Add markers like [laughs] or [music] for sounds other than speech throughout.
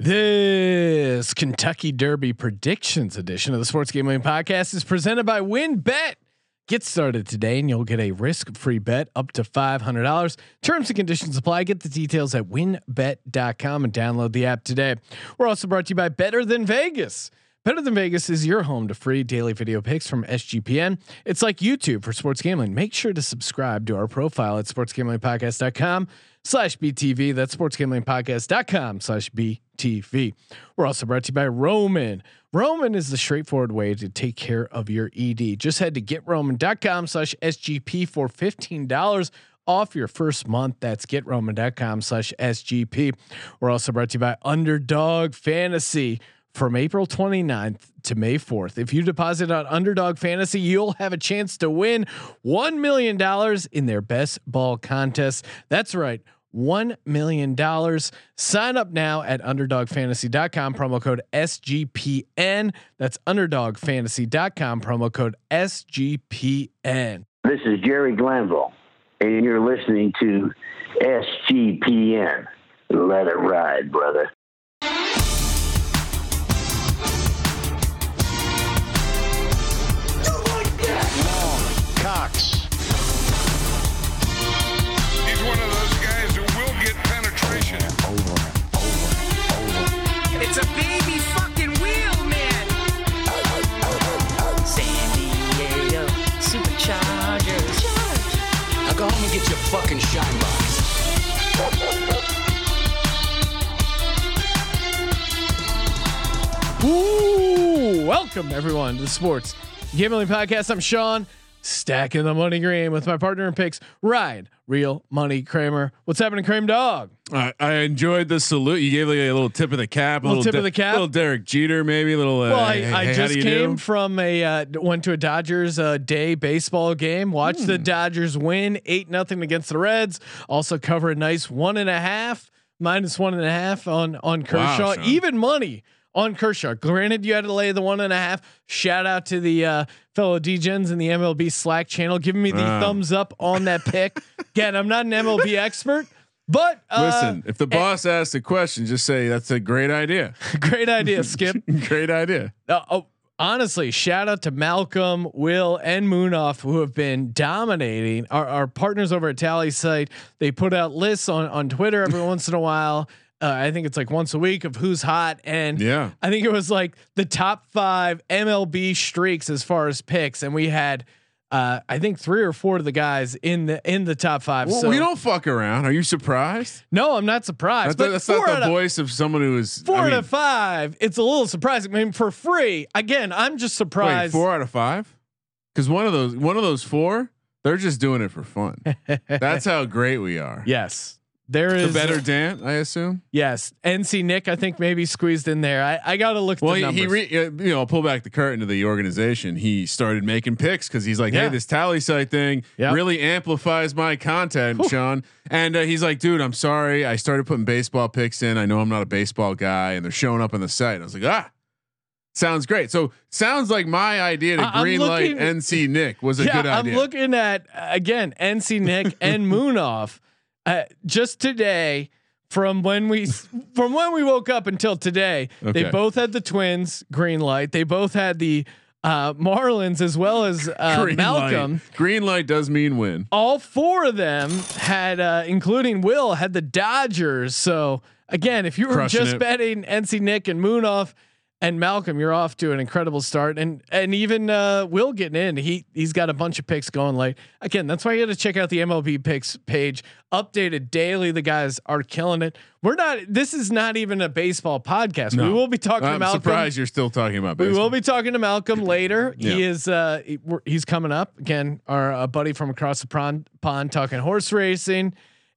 This Kentucky Derby predictions edition of the Sports Gambling Podcast is presented by WynnBET. Get started today and you'll get a risk-free bet up to $500. Terms and conditions apply. Get the details at wynnbet.com and download the app today. We're also brought to you by Better Than Vegas. Better Than Vegas is your home to free daily video picks from SGPN. It's like YouTube for sports gambling. Make sure to subscribe to our profile at sportsgamblingpodcast.com slash BTV. That's sportsgamblingpodcast.com slash BTV. We're also brought to you by Roman. Roman is the straightforward way to take care of your ED. Just head to getroman.com slash SGP for $15 off your first month. That's getroman.com slash SGP. We're also brought to you by Underdog Fantasy from April 29th to May 4th. If you deposit on Underdog Fantasy, you'll have a chance to win $1 million in their best ball contest. That's right. $1 million. Sign up now at underdogfantasy.com, promo code SGPN. That's underdogfantasy.com, promo code SGPN. This is Jerry Glanville, and you're listening to SGPN. Let it ride, brother. A baby fucking wheel, man. San Diego Superchargers. Now go home and get your fucking shine box. Ooh, welcome everyone to the Sports Gambling Podcast. I'm Sean, stacking the money green with my partner in picks, Ryan, Real Money Kramer. What's happening, Kramer Dog? I, I enjoyed the salute. You gave like a little tip of the cap, a Little little, tip De- of the cap? little Derek Jeter, maybe a little. Uh, Well, I, hey, I just came do? from a uh, went to a Dodgers uh, day baseball game. Watched Hmm. the Dodgers win eight nothing against the Reds. Also cover a nice one and a half minus one and a half on on Kershaw. Sean. Even money on Kershaw. Granted, you had to lay the one and a half. Shout out to the uh, fellow DJs in the MLB Slack channel giving me the Wow. thumbs up on that pick. [laughs] Again, I'm not an MLB expert, but uh, Listen, if the boss asks a question, just say that's a great idea. [laughs] great idea, Skip. [laughs] great idea. Uh, oh, honestly, shout out to Malcolm, Will, and Moonoff who have been dominating our, our partners over at Tallysight. They put out lists on on Twitter every once in a while. Uh, I think it's like once a week of who's hot, and Yeah. I think it was like the top five MLB streaks as far as picks, and we had. Uh, I think three or four of the guys in the in the top five. Well, so we don't fuck around. Are you surprised? no, I'm not surprised. That's, but that's not the of- voice of someone who is Four I out mean, of five. It's a little surprising. I mean, for free. Again, I'm just Wait, surprised. four out of five? Because one of those, one of those four, they're just doing it for fun. [laughs] That's how great we are. Yes. There The better Dan, I assume. Yes. NC Nick, I think maybe squeezed in there. I, I got to look Well, the he, he re, uh, you know, pull back the curtain to the organization. He started making picks because he's like, Yeah. hey, this Tallysight thing Yep. really amplifies my content, Sean. And uh, he's like, dude, I'm sorry. I started putting baseball picks in. I know I'm not a baseball guy, and they're showing up on the site. I was like, ah, sounds great. So sounds like my idea to I'm green light NC Nick was a yeah, good idea. I'm looking at again NC Nick and [laughs] Moonoff uh, just today from when we from when we woke up until today. They both had the Twins green light. They both had the uh, Marlins as well as uh, [laughs] Green Malcolm. light. Green light does mean win. all four of them had, uh, including Will, had the Dodgers. So again, if you were Crushing just it. betting NC Nick and Moonoff and Malcolm, you're off to an incredible start. And and even uh, Will getting in, he he's got a bunch of picks going late. Again, that's why you got to check out the MLB picks page, updated daily. The guys are killing it. We're not. This is not even a baseball podcast. We will be talking to I'm Malcolm. surprised you're still talking about We will be talking to Malcolm [laughs] later. He is uh he- he's coming up again. Our uh, buddy from across the pond, pond talking horse racing,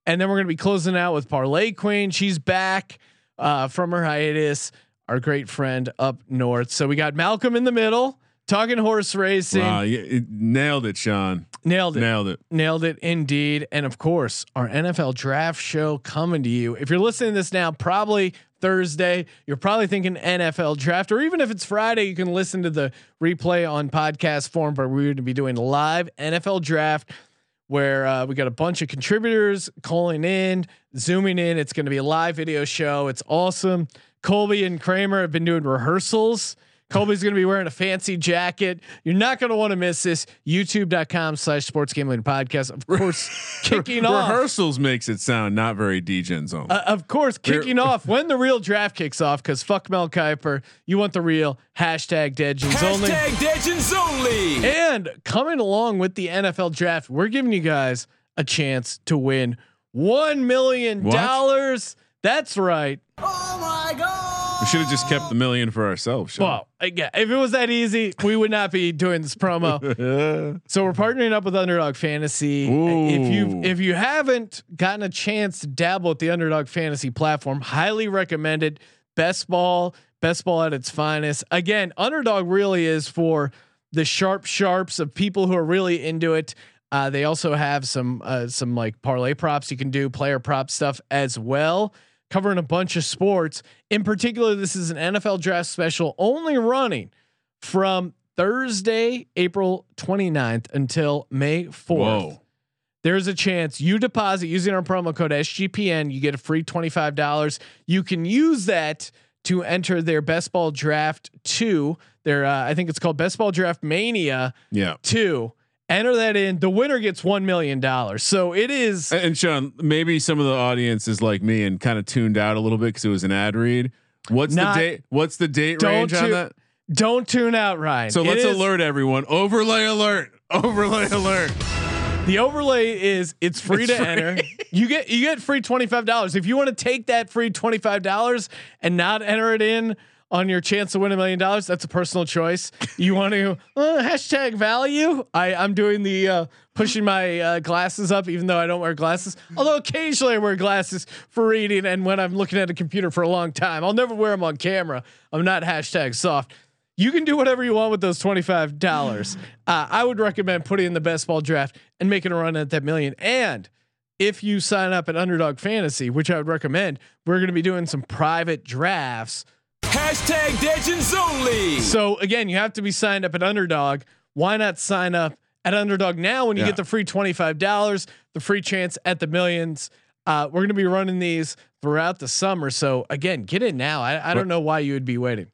and then we're gonna be closing out with Parlay Queen. She's back uh, from her hiatus. Our great friend up north. So we got Malcolm in the middle talking horse racing. Wow, it- nailed it, Sean. Nailed it. Nailed it. Nailed it indeed. And of course, our NFL draft show coming to you. If you're listening to this now, probably Thursday, you're probably thinking NFL draft, or even if it's Friday, you can listen to the replay on podcast form. But we're going to be doing live NFL draft where uh, we got a bunch of contributors calling in, zooming in. It's going to be a live video show. It's awesome. Colby and Kramer have been doing rehearsals. Colby's going to be wearing a fancy jacket. You're not going to want to miss this. YouTube.com slash sports gambling podcast. Of course, [laughs] kicking off. Rehearsals makes it sound not very Degens only. Uh, of course, kicking off when the real draft kicks off because fuck Mel Kiper. You want the real hashtag Degens only. Hashtag Legends only. And coming along with the NFL draft, we're giving you guys a chance to win one million dollars. That's right. We should have just kept the million for ourselves. Sean. Well, again, if it was that easy, we would not be doing this promo. [laughs] so we're partnering up with Underdog Fantasy. If you if you haven't gotten a chance to dabble with the Underdog Fantasy platform, highly recommended. Best ball, best ball at its finest. Again, Underdog really is for the sharp sharps of people who are really into it. Uh, they also have some uh, some like parlay props you can do, player prop stuff as well, covering a bunch of sports. In particular, this is an NFL draft special only running from Thursday, April 29th until May 4th. Whoa. There's a chance you deposit using our promo code SGPN, you get a free $25. You can use that to enter their best ball draft 2. Their uh, I think it's called Best Ball Draft Mania Yeah. 2. Enter that in. The winner gets 1 million dollars. So it is And Sean, maybe some of the audience is like me and kind of tuned out a little bit because it was an ad read. What's Not- the date? What's the date Don't range on that? don't tune out, Ryan. So It let's is- alert everyone. Overlay alert. [laughs] Overlay alert. The overlay is it's free It's to free. enter. You get you get free twenty five dollars if you want to take that free twenty five dollars and not enter it in on your chance to win a million dollars. That's a personal choice. You want to uh, hashtag value. I I'm doing the uh, pushing my uh, glasses up even though I don't wear glasses. Although occasionally I wear glasses for reading and when I'm looking at a computer for a long time. I'll never wear them on camera. I'm not hashtag soft. You can do whatever you want with those twenty five dollars. Uh, I would recommend putting in the best ball draft and making a run at that million. And if you sign up at Underdog Fantasy, which I would recommend, we're going to be doing some private drafts. Hashtag Legends only. So again, you have to be signed up at Underdog. Why not sign up at Underdog now when you Yeah. get the free twenty five dollars, the free chance at the millions? Uh, we're going to be running these throughout the summer. So again, get in now. I, I don't know why you would be waiting.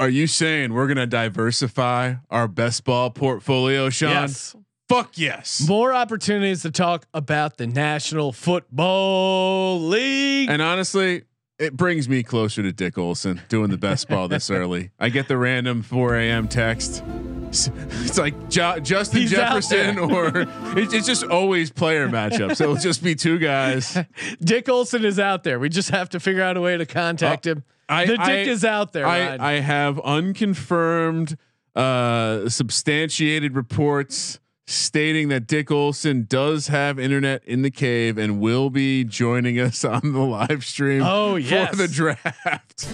Are you saying we're gonna diversify our best ball portfolio, Sean? Yes. Fuck yes. More opportunities to talk about the National Football League. And honestly, it brings me closer to Dick Olson doing the best ball this early. I get the random 4 a.m. text. It's like jo- Justin He's Jefferson, or it, it's just always player matchups. It'll just be two guys. [laughs] Dick Olson is out there. We just have to figure out a way to contact him. Uh, I- the Dick I- is out there. I, I have unconfirmed, uh, substantiated reports stating that Dick Olson does have internet in the cave and will be joining us on the live stream. Oh, yes. for the draft.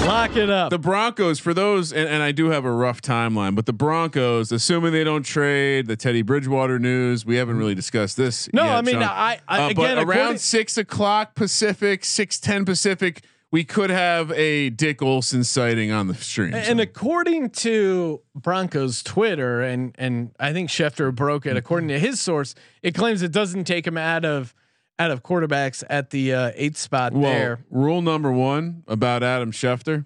Lock it up. The Broncos, for those, and, and I do have a rough timeline, but the Broncos, assuming they don't trade, the Teddy Bridgewater news, we haven't really discussed this. no, yet, I mean, Sean. I, I Uh, again, around six o'clock Pacific, six ten Pacific, we could have a Dick Olson sighting on the stream. and according to Broncos Twitter, and and I think Schefter broke it. According to his source, it claims it doesn't take him out of out of quarterbacks at the uh, eighth spot well, there. rule number one about Adam Schefter,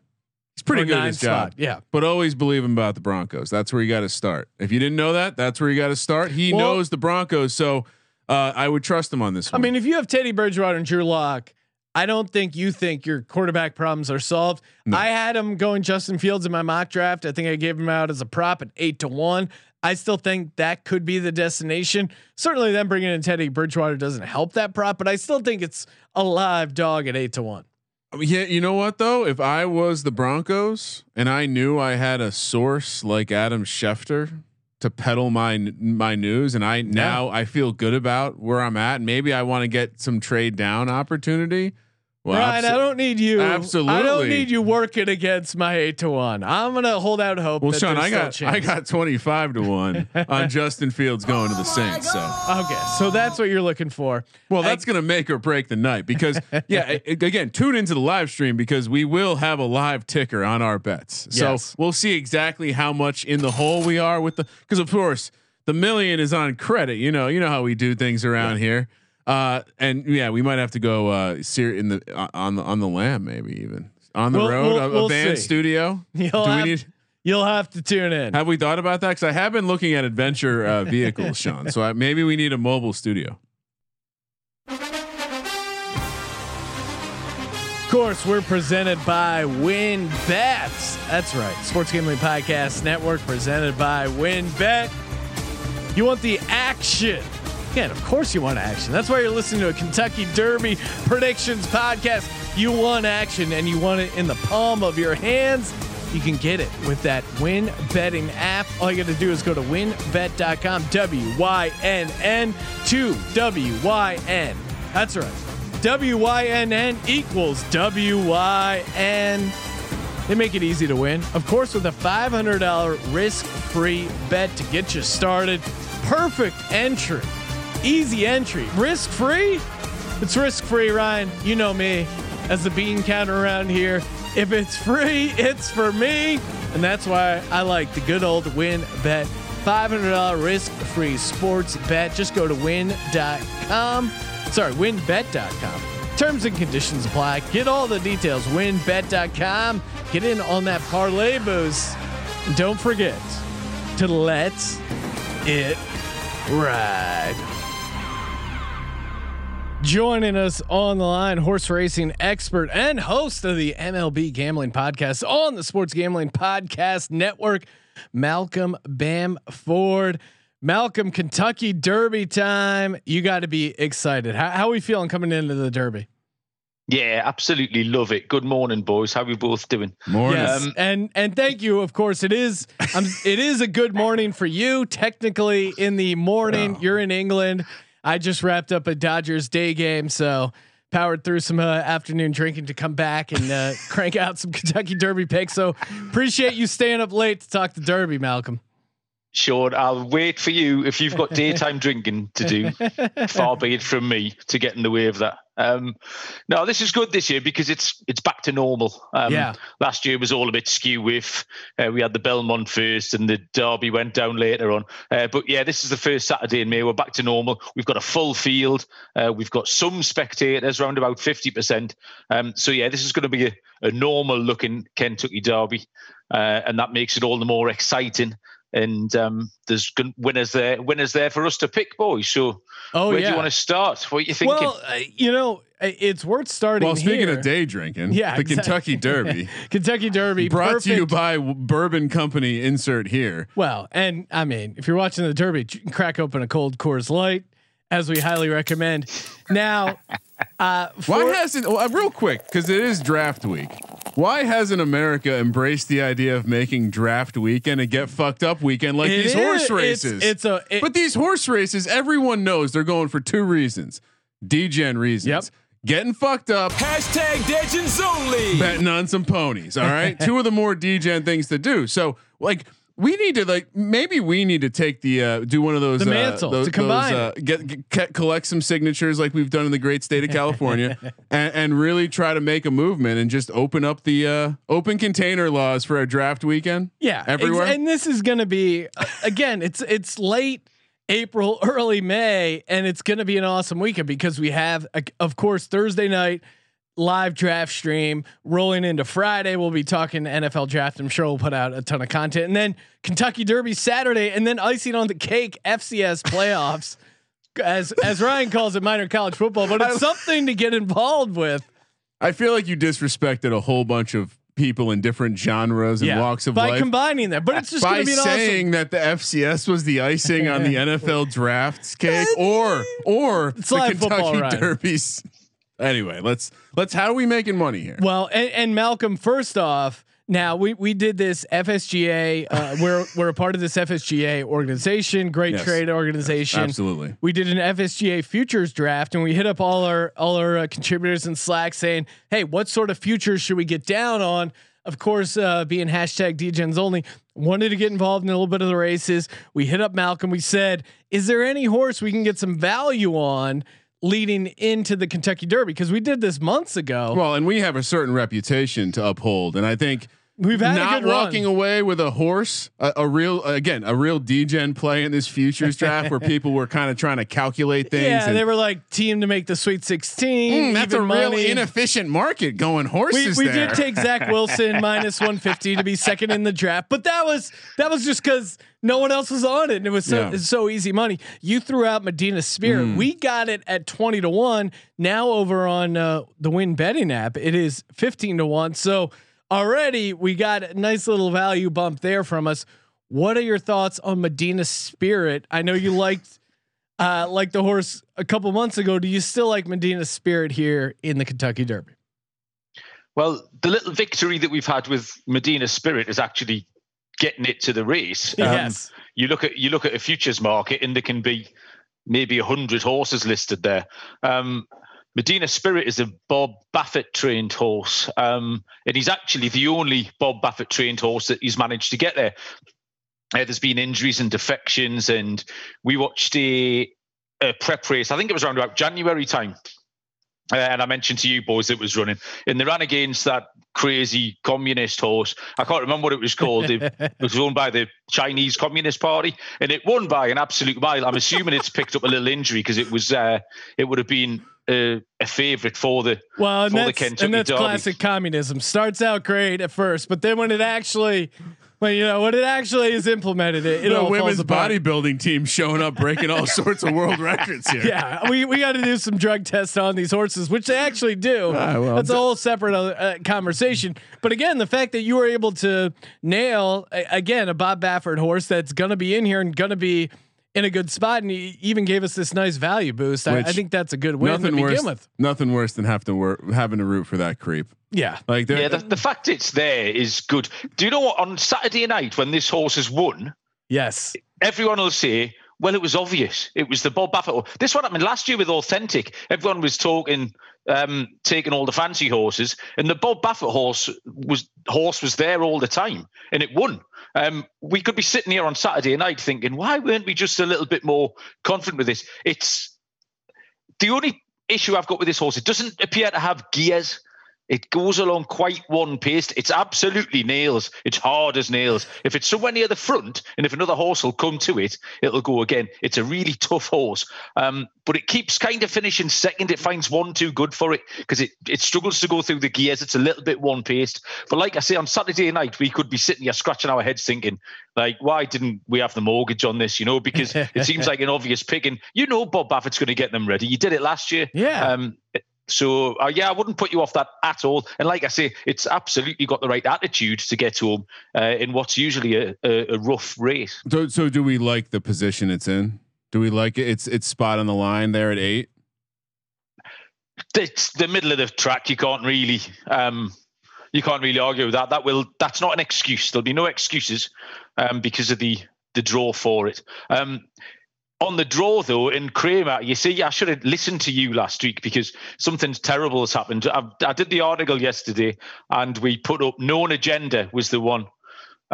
he's pretty Or good at his job. spot, yeah. but always believe him about the Broncos. That's where you got to start. If you didn't know that, that's where you got to start. He Well- knows the Broncos, so uh, I would trust him on this I mean, if you have Teddy Bridgewater and Drew Lock, I don't think you think your quarterback problems are solved. I had him going Justin Fields in my mock draft. I think I gave him out as a prop at eight to one. I still think that could be the destination. Certainly, them bringing in Teddy Bridgewater doesn't help that prop, but I still think it's a live dog at eight to one. Yeah, you know what though? If I was the Broncos and I knew I had a source like Adam Schefter to peddle my my news, and I now I feel good about where I'm at, maybe I want to get some trade down opportunity. Well, Ryan, abso- I don't need you. Absolutely, I don't need you working against my eight to one. I'm gonna hold out hope. well, Sean, I got. I got 25 to one [laughs] on Justin Fields going to the Saints. So Okay, so that's what you're looking for. Well, that's going to make or break the night because, [laughs] yeah, a- again, tune into the live stream because we will have a live ticker on our bets. So Yes. we'll see exactly how much in the hole we are with the, because of course the million is on credit. You know, you know how we do things around here. Uh, and yeah, we might have to go uh, in the uh, on the on the lam maybe even on the We'll- road, we'll- a, a we'll van see. studio. [laughs] You'll Do we have, need? you'll have to tune in. Have we thought about that? Because I have been looking at adventure uh, vehicles, Sean. So I, maybe we need a mobile studio. Of course, we're presented by Win Bets. That's right. Sports Gambling Podcast Network presented by Win Bet. You want the action. Again, of course you want action. That's why you're listening to a Kentucky Derby predictions podcast. You want action and you want it in the palm of your hands. You can get it with that Win Betting app. All you got to do is go to wynnbet.com, W Y N N to W Y N. That's right. W Y N N equals W Y N. They make it easy to win. Of course, with a $500 risk free bet to get you started. Perfect entry. Easy entry. Risk free? It's risk free, Ryan. You know me as the bean counter around here. If it's free, it's for me. And that's why I like the good old win bet. $500 risk free sports bet. Just go to win.com. Sorry, wynnbet.com. Terms and conditions apply. Get all the details. Wynnbet.com. Get in on that parlay boost. And don't forget to let it ride. Joining us on the line, horse racing expert and host of the MLB Gambling Podcast on the Sports Gambling Podcast Network, Malcolm Bamford. Malcolm, Kentucky Derby time. You got to be excited. How, how are we feeling coming into the Derby? Yeah, absolutely love it. Good morning, boys. How are we both doing? Morning. Yes, Um, and and thank you. Of course, it is. Um, it is a good morning for you. Technically, in the morning, [laughs] you're in England. I just wrapped up a Dodgers day game, so powered through some uh, afternoon drinking to come back and uh, [laughs] crank out some Kentucky Derby picks. So appreciate you staying up late to talk to Derby, Malcolm. Sure, I'll wait for you if you've got daytime [laughs] drinking to do. Far be it from me to get in the way of that. Um, no, this is good this year because it's it's back to normal. Um, Yeah. Last year was all a bit skew with uh, we had the Belmont first and the Derby went down later on. Uh, but yeah, this is the first Saturday in May. We're back to normal. We've got a full field. Uh, we've got some spectators, around about fifty percent. Um, so yeah, this is going to be a, a normal looking Kentucky Derby, uh, and that makes it all the more exciting. And um, there's gon- winners there, winners there for us to pick, boys. So Oh where yeah. do you want to start? What are you thinking? well, uh, you know, uh, it's worth starting. well, speaking here. of day drinking, Yeah, the exactly. Kentucky [laughs] Derby Kentucky Derby brought to you by Bourbon Company. Insert here. Well, and I mean, if you're watching the Derby, j- crack open a cold Coors Light, as we highly recommend. Now, [laughs] uh, Why hasn't well, uh, real quick because it is draft week? Why hasn't America embraced the idea of making draft weekend and get fucked up weekend like It these is- horse it's- races? it's a- it- but these horse races, everyone knows they're going for two reasons: degen reasons. Yep. Getting fucked up, Hashtag Degens only. betting on some ponies. All right, [laughs] two of the more degen things to do. So, like, we need to like maybe we need to take the uh, do one of those The uh, mantle those, to combine those, uh, get, get collect some signatures like we've done in the great state of California, [laughs] and, and really try to make a movement and just open up the uh, open container laws for a draft weekend. Yeah, everywhere. and this is going to be uh, again. It's it's late April, [laughs] early May, and it's going to be an awesome weekend because we have, uh, of course, Thursday night live draft stream rolling into Friday. We'll be talking NFL draft. I'm sure we'll put out a ton of content, and then Kentucky Derby Saturday, and then icing on the cake, FCS playoffs. [laughs] As as Ryan calls it, minor college football, but it's something to get involved with. I feel like you disrespected a whole bunch of people in different genres and walks of by life. By combining that, but it's just by an awesome. saying that the FCS was the icing on the [laughs] NFL drafts cake, or or It's the football, Kentucky Ryan. Derbies. Anyway, let's let's. How are we making money here? Well, and, and Malcolm, first off, now we we did this FSGA. Uh, [laughs] we're we're a part of this FSGA organization, great Yes. trade organization. Absolutely. We did an FSGA futures draft, and we hit up all our all our uh, contributors in Slack saying, "Hey, what sort of futures should we get down on?" Of course, uh, being hashtag Degens only, wanted to get involved in a little bit of the races. We hit up Malcolm. We said, "Is there any horse we can get some value on?" Leading into the Kentucky Derby because we did this months ago. Well, and we have a certain reputation to uphold, and I think We've had not a good walking run. away with a horse, a, a real again a real DGen play in this futures draft where people were kind of trying to calculate things. Yeah, and- they were like team to make the Sweet 16. Mm, that's a real inefficient market going we, horses we there. did take Zach [laughs] Wilson minus 150 to be second in the draft, but that was that was just because no one else was on it, and it was so Yeah. so easy money. You threw out Medina Spirit. Mm. We got it at 20 to one. Now over on uh, the Win Betting app, it is 15 to one. So already we got a nice little value bump there from us. What are your thoughts on Medina Spirit? I know you liked uh, like the horse a couple months ago. Do you still like Medina Spirit here in the Kentucky Derby? Well, the little victory that we've had with Medina Spirit is actually getting it to the race. Um, yes. you look at you look at a futures market, and there can be maybe a hundred horses listed there. Um, Medina Spirit is a Bob Baffert trained horse, um, and he's actually the only Bob Baffert trained horse that he's managed to get there. Uh, there's been injuries and defections, and we watched a, a prep race. I think it was around about January time. Uh, and I mentioned to you boys it was running, and they ran against that crazy communist horse. I can't remember what it was called. It, it [laughs] was owned by the Chinese Communist Party, and it won by an absolute mile. I'm assuming it's picked up a little injury because it was uh, it would have been uh, a favourite for the Well, and for the that's, Kentucky and that's Derby. classic communism. Starts out great at first, but then when it actually, when you know when it actually is implemented, it, it the all women's falls apart. bodybuilding team showing up breaking all [laughs] sorts of world records here. Yeah, we, we got to do some drug tests on these horses, which they actually do. Ah, well, That's a d- whole separate uh, uh, conversation. But again, the fact that you were able to nail a, again a Bob Baffert horse that's going to be in here and going to be in a good spot, and he even gave us this nice value boost. I, I think that's a good win to Nothing begin worse. with. Nothing worse than have to work having to root for that creep. Yeah, Like yeah. The, the fact it's there is good. Do you know what? On Saturday night when this horse has won, yes, everyone will say, well, it was obvious. It was the Bob Baffert. horse." This one happened last year with Authentic. Everyone was talking, um, taking all the fancy horses, and the Bob Baffert horse was horse was there all the time, and it won. Um, we could be sitting here on Saturday night thinking, why weren't we just a little bit more confident with this? It's the only issue I've got with this horse. It doesn't appear to have gears. It goes along quite one paced. It's absolutely nails. It's hard as nails. If it's somewhere near the front, and if another horse will come to it, it'll go again. It's a really tough horse, um, but it keeps kind of finishing second. It finds one too good for it because it it struggles to go through the gears. It's a little bit one paced. But like I say, on Saturday night we could be sitting here scratching our heads thinking, like, why didn't we have the mortgage on this? You know, because [laughs] it seems like an obvious pick. And you know, Bob Baffert's going to get them ready. You did it last year. Yeah. Um, so uh, yeah, I wouldn't put you off that at all. And like I say, it's absolutely got the right attitude to get home uh, in what's usually a, a, a rough race. so, so do we like the position it's in? Do we like it? It's it's spot on the line there at eight. It's the middle of the track. You can't really, um, you can't really argue with that. That will. That's not an excuse. There'll be no excuses um, because of the the draw for it. Um, on the draw though, in Kramer, you see, I should have listened to you last week because something terrible has happened. I, I did the article yesterday, and we put up known agenda was the one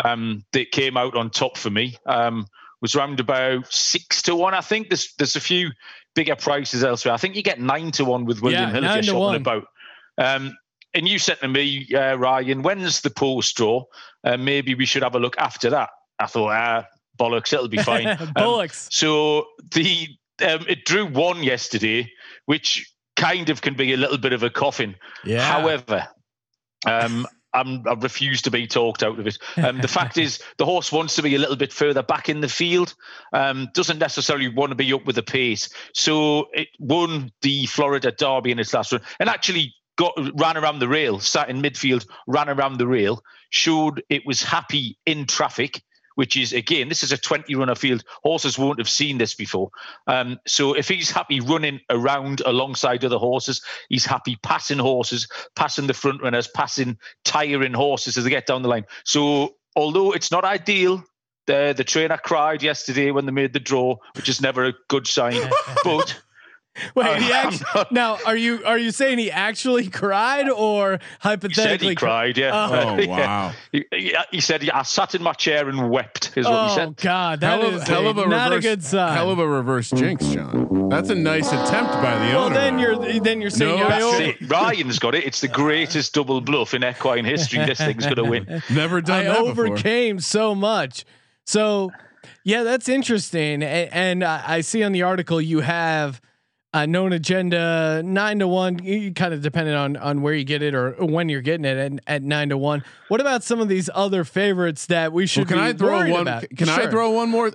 um, that came out on top for me. Um, was round about six to one, I think. There's there's a few bigger prices elsewhere. I think you get nine to one with William Yeah, Hill if you're shopping about. Um, and you said to me, uh, Ryan, when's the post draw? Uh, maybe we should have a look after that. I thought, ah, bollocks, it'll be [laughs] fine. Um, so the um, it drew one yesterday, which kind of can be a little bit of a coffin. yeah. However, um, I'm, I refuse to be talked out of it. Um, the fact is, [laughs] the horse wants to be a little bit further back in the field. Um, doesn't necessarily want to be up with the pace. So it won the Florida Derby in its last run, and actually got ran around the rail, sat in midfield, ran around the rail, showed it was happy in traffic. Which is again, this is a 20 runner field. Horses won't have seen this before. Um, so if he's happy running around alongside other horses, he's happy passing horses, passing the front runners, passing tiring horses as they get down the line. So although it's not ideal, the the trainer cried yesterday when they made the draw, which is never a good sign. [laughs] but [laughs] Wait, he actually, not- now are you are you saying he actually cried or He said hypothetically he cried. Yeah. Oh. Oh [laughs] Yeah. wow. He, he- he said, "I sat in my chair and wept." Is what Oh he said. Oh god, that hell is of, hell a- of a not reverse, a good sign. Hell of a reverse jinx, John. That's a nice attempt by the well, owner. then you're then you're saying No, you're that's over- Ryan's got it. It's the greatest double bluff in equine history. This thing's going to win. [laughs] never done I that before. overcame so much. So, yeah, that's interesting. And, and I I see on the article you have a known agenda nine to one. Kind of depending on on where you get it or when you're getting it at, at nine to one. What about some of these other favorites that we should Well, can be I throw one? about? Can I throw one more?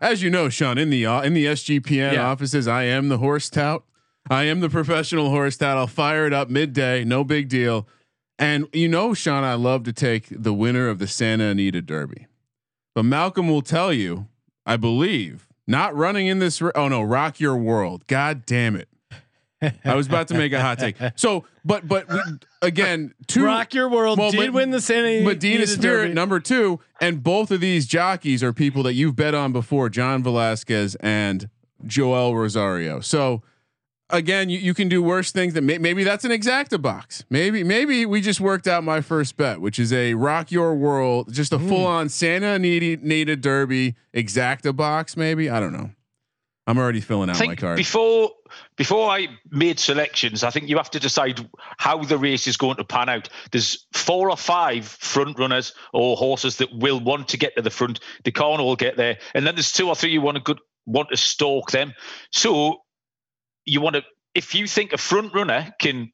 As you know, Sean, in the uh, in the SGPN Yeah. offices, I am the horse tout. I am the professional horse tout. I'll fire it up midday, no big deal. And you know, Sean, I love to take the winner of the Santa Anita Derby, but Malcolm will tell you, I believe, not running in this. Oh no, Rock Your World. God damn it. I was about to make a hot take. So, but but we, again, two Rock Your World Well, did but- win the Santa Medina Spirit Derby. number two, and both of these jockeys are people that you've bet on before, John Velazquez and Joel Rosario. So again, you, you can do worse things. That may, maybe that's an exacta box. Maybe maybe we just worked out my first bet, which is a Rock Your World, just a hmm. full on Santa Anita, Anita Derby exacta box. Maybe I don't know. I'm already filling out my card. before before I made selections, I think you have to decide how the race is going to pan out. There's four or five front runners or horses that will want to get to the front. They can't all get there, and then there's two or three you want to good want to stalk them. So you want to, if you think a front runner can.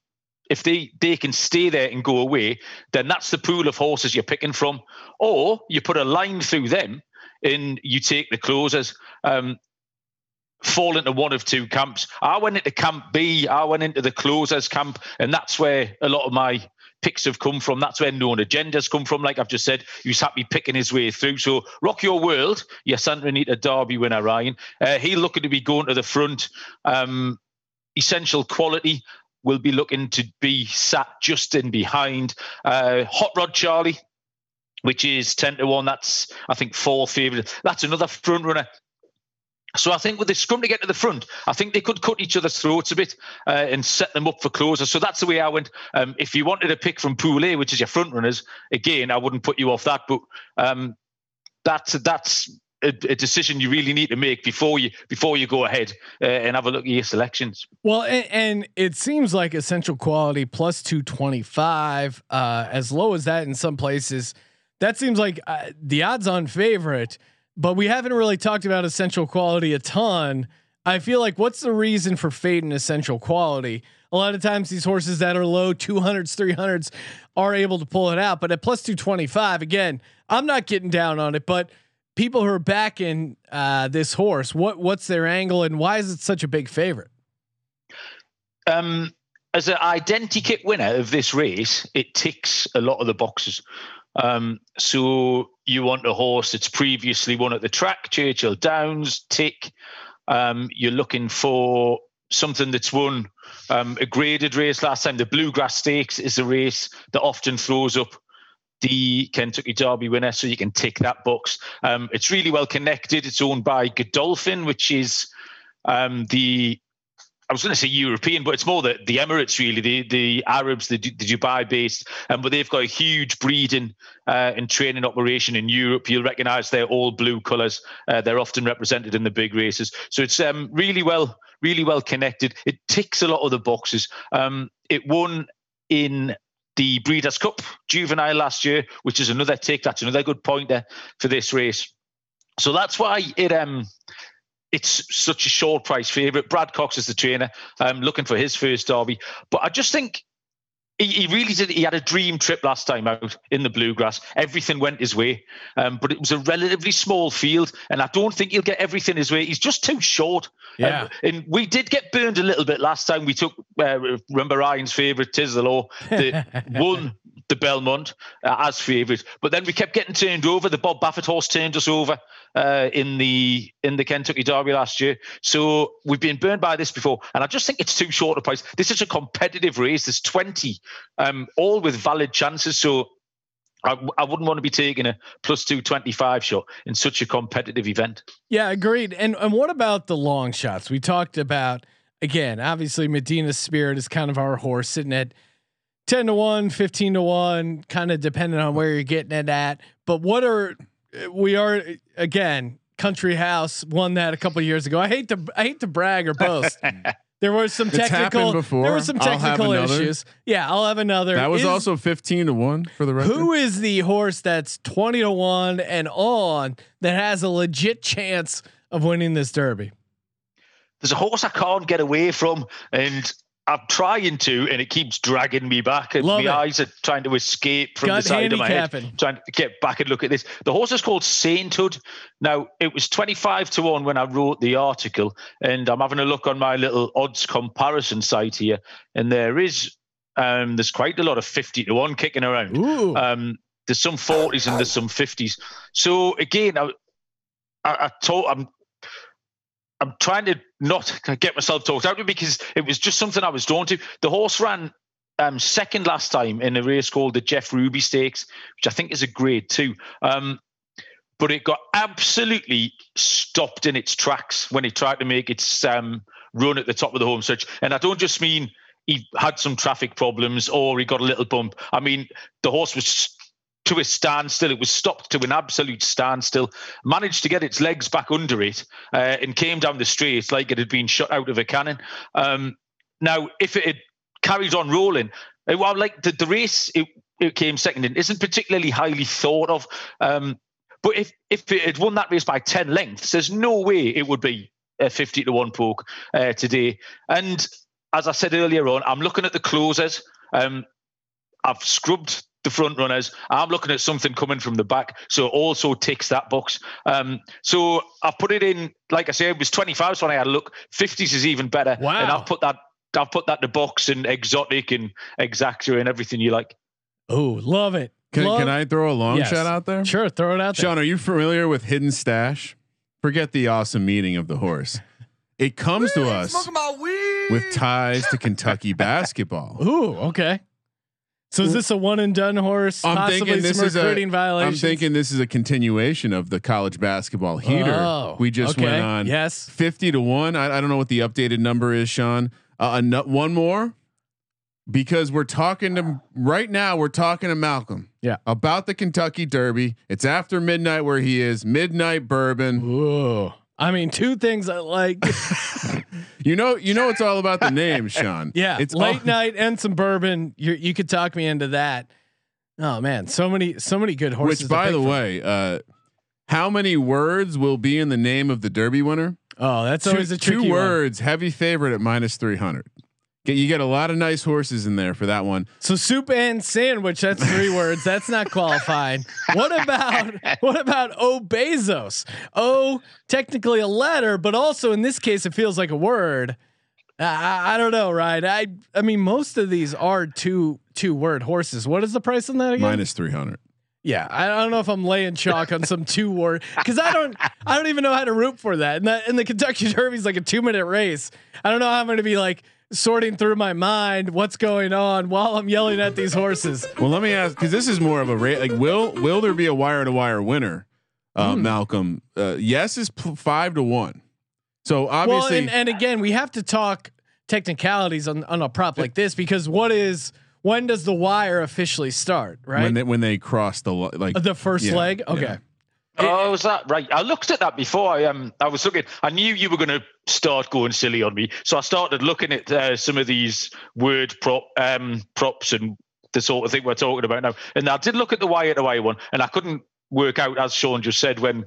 If they, they can stay there and go away, then that's the pool of horses you're picking from. Or you put a line through them and you take the closers. Um, fall into one of two camps. I went into camp B, I went into the closers camp, and that's where a lot of my picks have come from. That's where known agendas come from. Like I've just said, he's happy picking his way through. So rock your world, your Santa Anita Derby winner, Ryan. Uh, he looking to be going to the front. Um, essential quality will be looking to be sat just in behind. Uh, Hot Rod Charlie. Which is 10 to 1. That's, I think, four favourite. That's another front runner. So I think with the scrum to get to the front, I think they could cut each other's throats a bit uh, and set them up for closers. So that's the way I went. Um, if you wanted to pick from Pool A, which is your front runners, again, I wouldn't put you off that. But um, that's that's a, a decision you really need to make before you before you go ahead uh, and have a look at your selections. Well, and, and it seems like essential quality plus 225, uh, as low as that in some places. That seems like uh, the odds on favorite, but we haven't really talked about essential quality a ton. I feel like what's the reason for fading essential quality? A lot of times these horses that are low 200s, 300s are able to pull it out, but at plus 225, again, I'm not getting down on it, but people who are backing uh, this horse, what what's their angle and why is it such a big favorite? um, as an identikit winner of this race, it ticks a lot of the boxes. Um, so you want a horse that's previously won at the track, Churchill Downs, tick. Um, you're looking for something that's won um, a graded race last time. The Bluegrass Stakes is a race that often throws up the Kentucky Derby winner, so you can tick that box. Um, it's really well connected. It's owned by Godolphin, which is um, the I was going to say European, but it's more the, the Emirates, really, the the Arabs, the, the Dubai based. Um, but they've got a huge breeding uh, and training operation in Europe. You'll recognise their all blue colours. Uh, they're often represented in the big races. So it's um, really well, really well connected. It ticks a lot of the boxes. Um, it won in the Breeders' Cup Juvenile last year, which is another tick. That's another good pointer for this race. So that's why it um it's such a short price favourite. Brad Cox is the trainer, um, looking for his first derby. But I just think he, he really did. He had a dream trip last time out in the bluegrass. Everything went his way, um, but it was a relatively small field, and I don't think he'll get everything his way. He's just too short. Yeah. Um, and we did get burned a little bit last time. We took uh, remember Ryan's favourite Tis the [laughs] won the Belmont uh, as favourite, but then we kept getting turned over. The Bob Baffert horse turned us over uh, in the in the Kentucky Derby last year. So we've been burned by this before, and I just think it's too short a price. This is a competitive race. There's 20, um, all with valid chances. So. I, I wouldn't want to be taking a plus two twenty five shot in such a competitive event. Yeah, agreed. And and what about the long shots? We talked about again, obviously Medina Spirit is kind of our horse sitting at 10 to 1, 15 to 1, kind of depending on where you're getting it at. But what are we are again, Country House won that a couple years ago. I hate to I hate to brag or boast. [laughs] There was some technical there were some technical issues. Yeah, I'll have another. That was Is- also 15 to 1 for the record. who is the horse that's 20 to 1 and on that has a legit chance of winning this derby? There's a horse I can't get away from, and I'm trying to, and it keeps dragging me back, and Love my it. eyes are trying to escape from the side of my head, trying to get back and look at this. The horse is called Sainthood. Now, it was 25 to 1 when I wrote the article, and I'm having a look on my little odds comparison site here, and there is um, there's quite a lot of 50 to 1 kicking around. Um, there's some 40s and there's some 50s. So again, I, I, I told I'm I'm trying to not get myself talked out of because it was just something I was drawn to. The horse ran um, second last time in a race called the Jeff Ruby Stakes, which I think is a grade two. Um, but it got absolutely stopped in its tracks when it tried to make its um, run at the top of the home stretch. And I don't just mean he had some traffic problems or he got a little bump. I mean, the horse was to a standstill. It was stopped to an absolute standstill. Managed to get its legs back under it uh, and came down the straight like it had been shot out of a cannon. Um, now, if it had carried on rolling, uh, well, like the, the race it, it came second in isn't particularly highly thought of. Um, but if if it had won that race by ten lengths, there's no way it would be a fifty to one poke uh, today. And as I said earlier on, I'm looking at the closers. Um, I've scrubbed the front runners. I'm looking at something coming from the back, so it also ticks that box. Um, so I've put it in, like I say, it was 25 when I had a look. 50s is even better. Wow. And I've put that. I've put that in the box and exotic and exacta and everything you like. Oh, love it. Can, Love- can I throw a long Yes. shot out there? Sure, throw it out there. Sean, are you familiar with Hidden Stash? Forget the awesome meeting of the horse. It comes to us with ties to Kentucky [laughs] basketball. Ooh, okay. So is this a one and done horse? I'm possibly thinking this some is a. I'm thinking this is a continuation of the college basketball heater. Oh, we just okay. went on. Yes. fifty to one. I, I don't know what the updated number is, Sean. Uh, ano- one more, because we're talking to right now. We're talking to Malcolm. Yeah. About the Kentucky Derby. It's after midnight where he is. Midnight bourbon. Ooh. I mean, two things I like. [laughs] You know, you know, it's all about the name, Sean. [laughs] yeah, it's late all- night and some bourbon. You you could talk me into that. Oh man, so many so many good horses. Which, by the way, uh, how many words will be in the name of the Derby winner? oh, that's two, always a tricky two one. words. Heavy favorite at minus three hundred. Get you get a lot of nice horses in there for that one. So soup and sandwich. That's three [laughs] words. That's not qualified. What about what about O Besos? O technically a letter, but also in this case it feels like a word. I- I, I don't know, right? I I mean most of these are two two word horses. What is the price on that again? Minus three hundred. Yeah, I don't know if I'm laying chalk on some two word because I don't I don't even know how to root for that. And that and the Kentucky Derby is like a two minute race. I don't know how I'm going to be like sorting through my mind what's going on while I'm yelling at these horses. [laughs] Well, let me ask because this is more of a rate. Like, will will there be a wire to wire winner? Uh, Hmm. Malcolm, uh, yes is p- five to one. So Well, obviously, and, and again, we have to talk technicalities on, on a prop like this because what is when does the wire officially start? Right, when they when they cross the like the first yeah, leg. yeah. Oh, was that right? I looked at that before. I um, I was looking. I knew you were going to start going silly on me, so I started looking at uh, some of these word prop um props and the sort of thing we're talking about now. And I did look at the wire to wire one, and I couldn't work out, as Sean just said, when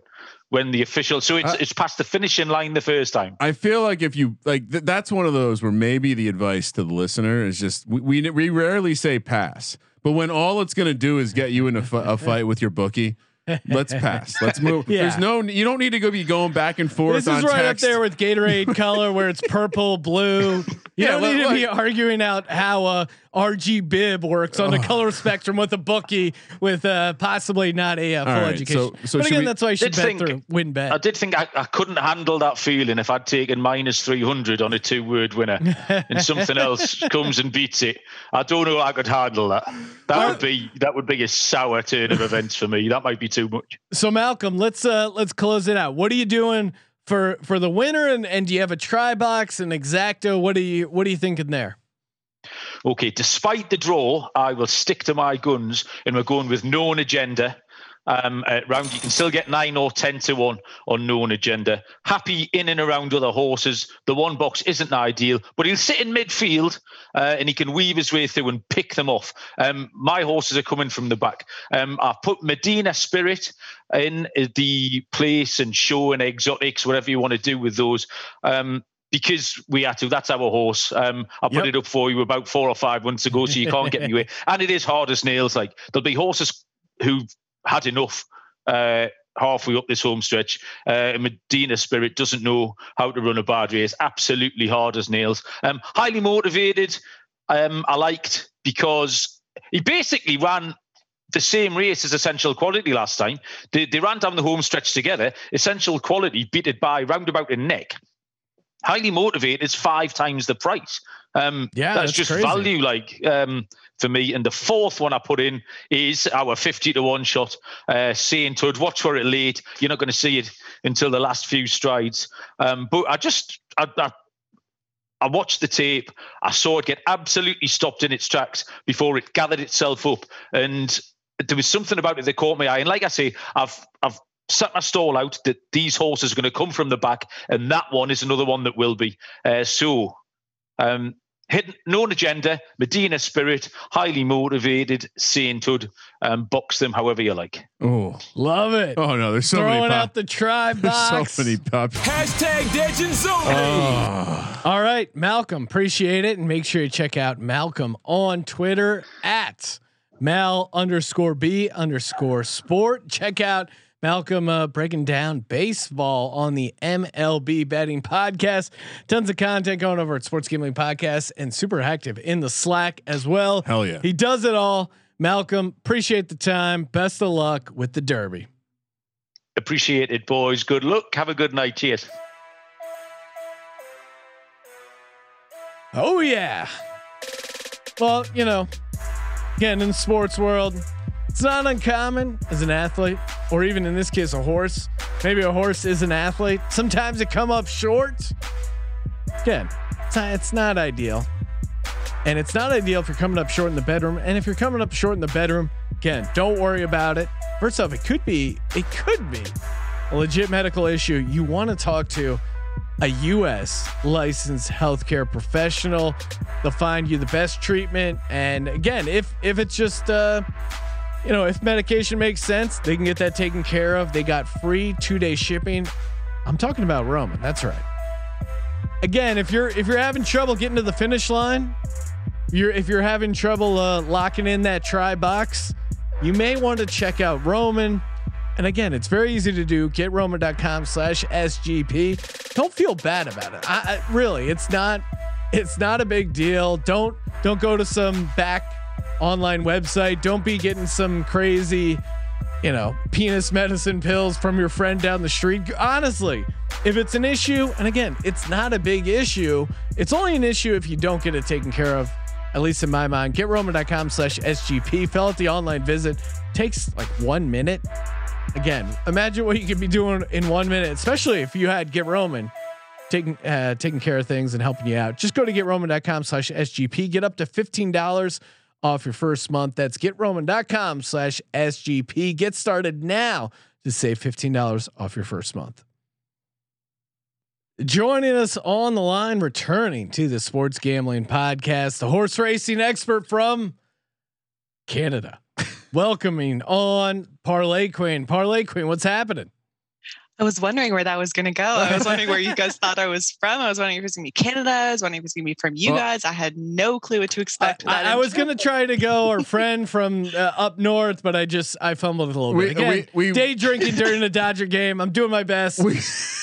when the official. So it's Uh, it's past the finishing line the first time. I feel like if you like, th- that's one of those where maybe the advice to the listener is just we we, we rarely say pass, but when all it's going to do is get you in a, a fight with your bookie. Let's pass. Let's move. [laughs] Yeah. There's no. You don't need to go be going back and forth This on is right text. up there with Gatorade color, where it's purple, blue. You [laughs] Yeah, don't li- need to be arguing out how a ROYGBIV works on the color spectrum with a bookie with uh, possibly not a uh, full All right, education. so- so but again, we- that's why you should bet think- through WynnBET. I did think I, I couldn't handle that feeling if I'd taken minus 300 on a two word winner and something else [laughs] comes and beats it. I don't know I could handle that. That would be that would be a sour turn of events for me. That might be too much. So Malcolm, let's uh let's close it out. What are you doing for for the winner, and and do you have a try box and exacta? What are you what are you thinking there? Okay, despite the draw, I will stick to my guns and we're going with known agenda. Um, uh, round you can still get nine or ten to one on known agenda. Happy in and around other horses. The one box isn't ideal, but he'll sit in midfield uh, and he can weave his way through and pick them off. Um, my horses are coming from the back. Um, I've put Medina Spirit in the place and show and exotics, whatever you want to do with those. Um, because we had to. That's our horse. Um, I put Yep. it up for you about four or five months ago, so you can't get [laughs] me away. And it is hard as nails. Like there'll be horses who've had enough uh, halfway up this home stretch. Uh, Medina Spirit doesn't know how to run a bad race. Absolutely hard as nails. Um, highly motivated. Um, I liked because he basically ran the same race as Essential Quality last time. They, they ran down the home stretch together. Essential Quality beat it by roundabout a neck. Highly motivated is five times the price. Um, Yeah, that's, that's just crazy. value, like um, for me. And the fourth one I put in is our fifty to one shot. Uh, Sainthood. Watch for it late. You're not going to see it until the last few strides. Um, but I just I, I I watched the tape. I saw it get absolutely stopped in its tracks before it gathered itself up, and there was something about it that caught my eye. And like I say, I've I've set my stall out that these horses are going to come from the back, and that one is another one that will be. Uh, so, um, hidden, known agenda, Medina Spirit, highly motivated, Sainthood, um, box them however you like. Oh, Love it. oh no, there's so Throwing many out pop. the try [laughs] There's box. so many pop. Hashtag Degens only. Oh, All right, Malcolm, appreciate it, and make sure you check out Malcolm on Twitter at Mal underscore B underscore Sport. Check out Malcolm uh, breaking down baseball on the MLB betting podcast. Tons of content going over at Sports Gambling Podcast and super active in the Slack as well. Hell yeah. he does it all. Malcolm, appreciate the time. Best of luck with the Derby. Appreciate it, boys. Good luck. Have a good night. Cheers. Oh yeah. Well, you know, again in the sports world, it's not uncommon as an athlete, or even in this case, a horse. Maybe a horse is an athlete. Sometimes it come up short. Again, it's not, it's not ideal, and it's not ideal if you're coming up short in the bedroom. And if you're coming up short in the bedroom, again, don't worry about it. First off, it could be it could be a legit medical issue. You want to talk to a U.S. licensed healthcare professional. They'll find you the best treatment. And again, if if it's just uh, you know, if medication makes sense, they can get that taken care of. They got free two day shipping. I'm talking about Roman. That's right. Again, if you're if you're having trouble getting to the finish line, you're if you're having trouble uh, locking in that tri box, you may want to check out Roman. And again, it's very easy to do. GetRoman.com slash SGP. Don't feel bad about it. I, I really, it's not, it's not a big deal. Don't, don't go to some back online website. Don't be getting some crazy, you know, penis medicine pills from your friend down the street. Honestly, if it's an issue, and again, it's not a big issue. It's only an issue if you don't get it taken care of. At least in my mind, getroman.com slash SGP. Fill out the online visit. Takes like one minute. Again, imagine what you could be doing in one minute, especially if you had Get Roman taking uh, taking care of things and helping you out. Just go to getroman.com slash SGP. Get up to $15 off your first month. That's getroman.com slash SGP. Get started now to save $15 off your first month. Joining us on the line, returning to the Sports Gambling Podcast, the horse racing expert from Canada. [laughs] Welcoming on Parlay Queen. Parlay Queen, what's happening? I was wondering where that was going to go. I was wondering where you [laughs] guys thought I was from. I was wondering if it was going to be Canada. I was wondering if it was going to be from you Well- guys. I had no clue what to expect. with that I- I was gonna try to go our [laughs] friend from uh, up north, but I just I fumbled a little We- bit. Again, we- we- day drinking during the Dodger game. I'm doing my best. we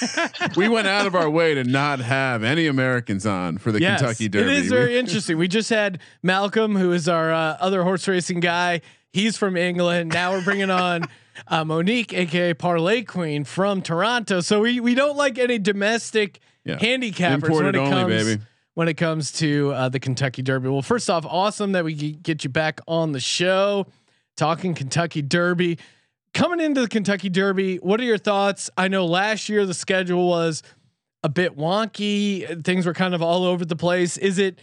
[laughs] we went out of our way to not have any Americans on for the Yes, Kentucky Derby. It is very interesting. We just had Malcolm, who is our uh, other horse racing guy. He's from England. Now we're bringing on uh, Monique, aka Parlay Queen, from Toronto. So we we don't like any domestic Yeah. handicappers Imported when it only, comes baby. when it comes to uh, the Kentucky Derby. Well, first off, awesome that we get you back on the show, talking Kentucky Derby. coming into the Kentucky Derby, what are your thoughts? I know last year the schedule was a bit wonky. Things were kind of all over the place. Is it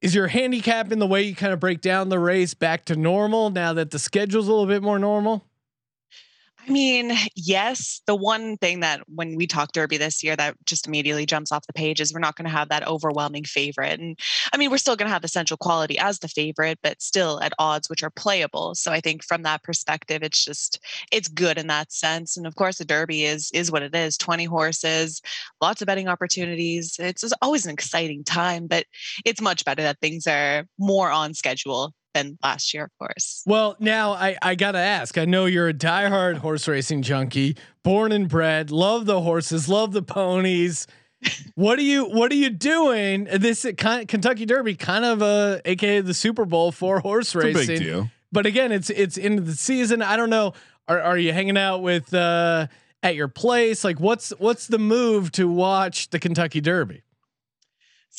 is your handicap in the way you kind of break down the race back to normal now that the schedule's a little bit more normal? I mean, yes. The one thing that when we talk Derby this year that just immediately jumps off the page is we're not going to have that overwhelming favorite. And I mean, we're still going to have Essential Quality as the favorite, but still at odds which are playable. So I think from that perspective, it's just it's good in that sense. And of course, the Derby is is what it is: twenty horses, lots of betting opportunities. It's always an exciting time, but it's much better that things are more on schedule than last year, of course. Well, now I, I gotta ask. I know you're a diehard horse racing junkie, born and bred, love the horses, love the ponies. [laughs] what are you What are you doing? This kind Kentucky Derby, kind of a AKA the Super Bowl for horse It's a racing. big deal. But again, it's it's into the season. I don't know. Are Are you hanging out with uh, at your place? Like, what's what's the move to watch the Kentucky Derby?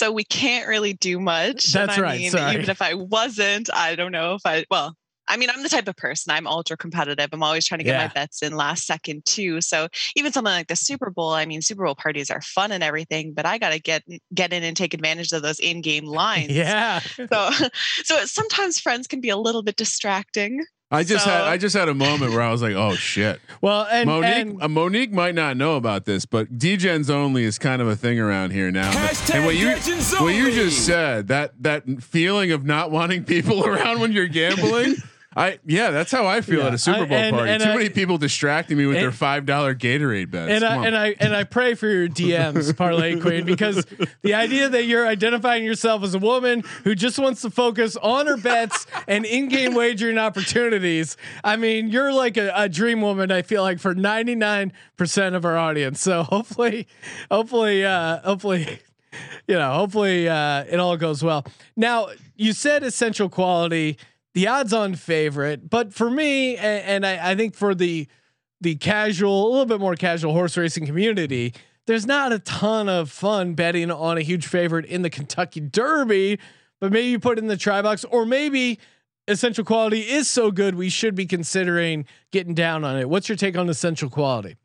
So we can't really do much. That's right, Mean, sorry. Even if I wasn't, I don't know if I. Well, I mean, I'm the type of person. I'm ultra competitive. I'm always trying to get Yeah. my bets in last second too. So even something like the Super Bowl. I mean, Super Bowl parties are fun and everything, but I got to get get in and take advantage of those in-game lines. [laughs] Yeah, So, [laughs] so sometimes friends can be a little bit distracting. I just had I just had a moment where I was like, oh shit. [laughs] well, and Monique and- uh, Monique might not know about this, but Degens only is kind of a thing around here now. and what you what you just said that that feeling of not wanting people [laughs] around when you're gambling. [laughs] I yeah, that's how I feel Yeah. at a Super I- Bowl and- party. and Too I- many people distracting me with and- their five dollar Gatorade bets. and I, and I and I pray for your [laughs] DMs, Parlay Queen, because the idea that you're identifying yourself as a woman who just wants to focus on her bets and in-game wagering opportunities. I mean, you're like a, a dream woman. I feel like for 99 percent of our audience. So hopefully, hopefully, uh, hopefully. You know, hopefully uh, it all goes well. Now, you said essential quality, the odds-on favorite, but for me, and, and I, I think for the the casual, a little bit more casual horse racing community, there's not a ton of fun betting on a huge favorite in the Kentucky Derby, but maybe you put in the tri box, or maybe essential quality is so good we should be considering getting down on it. What's your take on essential quality?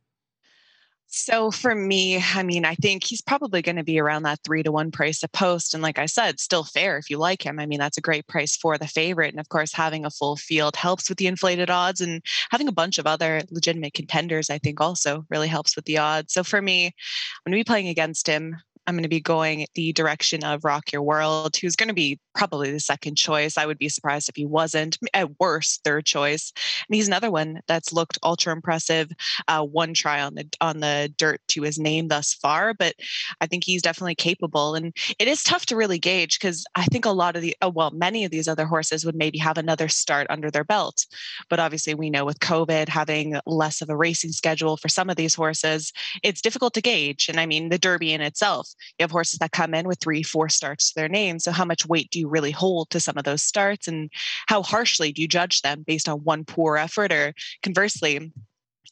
So for me, I mean, I think he's probably going to be around that three to one price a post. And like I said, still fair if you like him. I mean, that's a great price for the favorite. And of course, having a full field helps with the inflated odds and having a bunch of other legitimate contenders, I think also really helps with the odds. So for me, I'm going to be playing against him. I'm going to be going the direction of Rock Your World, who's going to be probably the second choice. I would be surprised if he wasn't. At worst, third choice. And he's another one that's looked ultra impressive. Uh, one try on the on the dirt to his name thus far, but I think he's definitely capable. And it is tough to really gauge because I think a lot of the, oh, well, many of these other horses would maybe have another start under their belt. But obviously, we know with COVID having less of a racing schedule for some of these horses, it's difficult to gauge. And I mean, the Derby in itself, you have horses that come in with three, four starts to their name. So, how much weight do you really hold to some of those starts? And how harshly do you judge them based on one poor effort? Or conversely,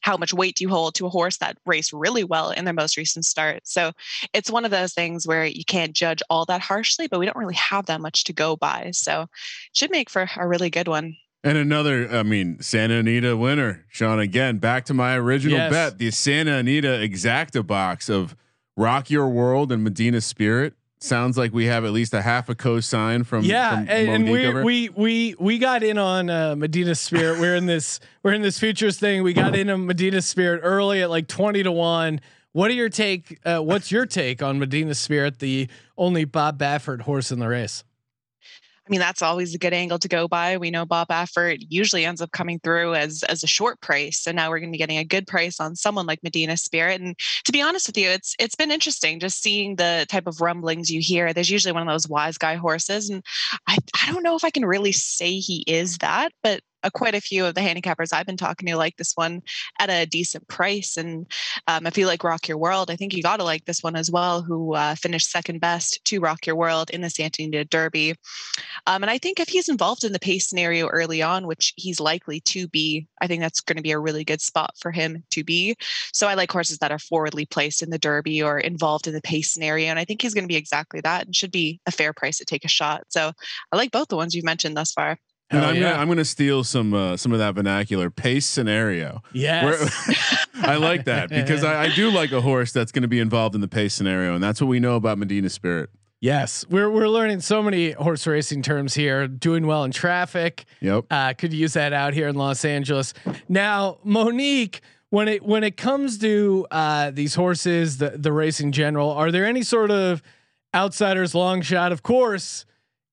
how much weight do you hold to a horse that raced really well in their most recent start? So, it's one of those things where you can't judge all that harshly, but we don't really have that much to go by. So, should make for a really good one. And another, I mean, Santa Anita winner, Sean. Again, back to my original Yes. bet: the Santa Anita exacta box of Rock Your World and Medina Spirit. Sounds like we have at least a half a cosign from yeah, from and, and we we we we got in on uh, Medina Spirit. we're in this [laughs] we're in this futures thing. We got in on Medina Spirit early at like twenty to one. What are your take? Uh, what's your take on Medina Spirit, the only Bob Baffert horse in the race? I mean, that's always a good angle to go by. We know Bob Baffert usually ends up coming through as as a short price, so now we're going to be getting a good price on someone like Medina Spirit. And to be honest with you, it's it's been interesting just seeing the type of rumblings you hear. There's usually one of those wise guy horses, and I I don't know if I can really say he is that, but uh, quite a few of the handicappers I've been talking to like this one at a decent price. And um, if you like Rock Your World, I think you got to like this one as well, who uh, finished second best to Rock Your World in the Santa Anita Derby. Um, and I think if he's involved in the pace scenario early on, which he's likely to be, I think that's going to be a really good spot for him to be. So I like horses that are forwardly placed in the Derby or involved in the pace scenario. And I think he's going to be exactly that and should be a fair price to take a shot. So I like both the ones you've mentioned thus far. And I'm yeah. gonna I'm gonna steal some uh, some of that vernacular pace scenario. Yes. [laughs] I like that because I, I do like a horse that's going to be involved in the pace scenario, and that's what we know about Medina Spirit. Yes, we're we're learning so many horse racing terms here. Doing well in traffic. Yep. Uh, could use that out here in Los Angeles. Now, Monique, when it when it comes to uh, these horses, the the race in general, are there any sort of outsiders long shot? Of course.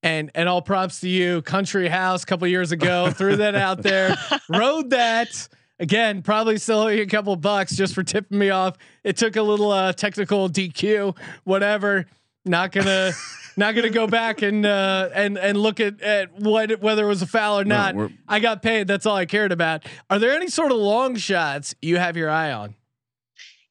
And and all props to you, Country House, a couple years ago, threw that out there, [laughs] rode that again. Probably still a couple bucks just for tipping me off. It took a little uh, technical DQ, whatever. Not gonna [laughs] not gonna go back and uh, and and look at at what whether it was a foul or not. we're- I got paid. That's all I cared about. Are there any sort of long shots you have your eye on?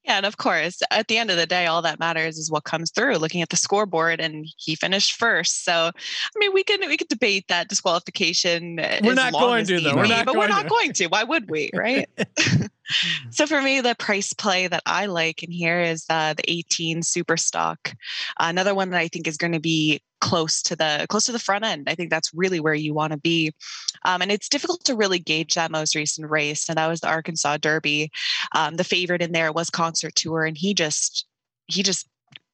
Yeah, and of course, at the end of the day, all that matters is what comes through. Looking at the scoreboard, and he finished first. So, I mean, we can we could debate that disqualification. We're as not long going as to, though. We're not but we're not to. going to. Why would we, right? [laughs] [laughs] so for me, the price play that I like in here is uh, the 18 Super Stock. another one that I think is going to be close to the close to the front end. I think that's really where you want to be, um, and it's difficult to really gauge that most recent race, and that was the Arkansas Derby. Um, the favorite in there was Concert Tour, and he just he just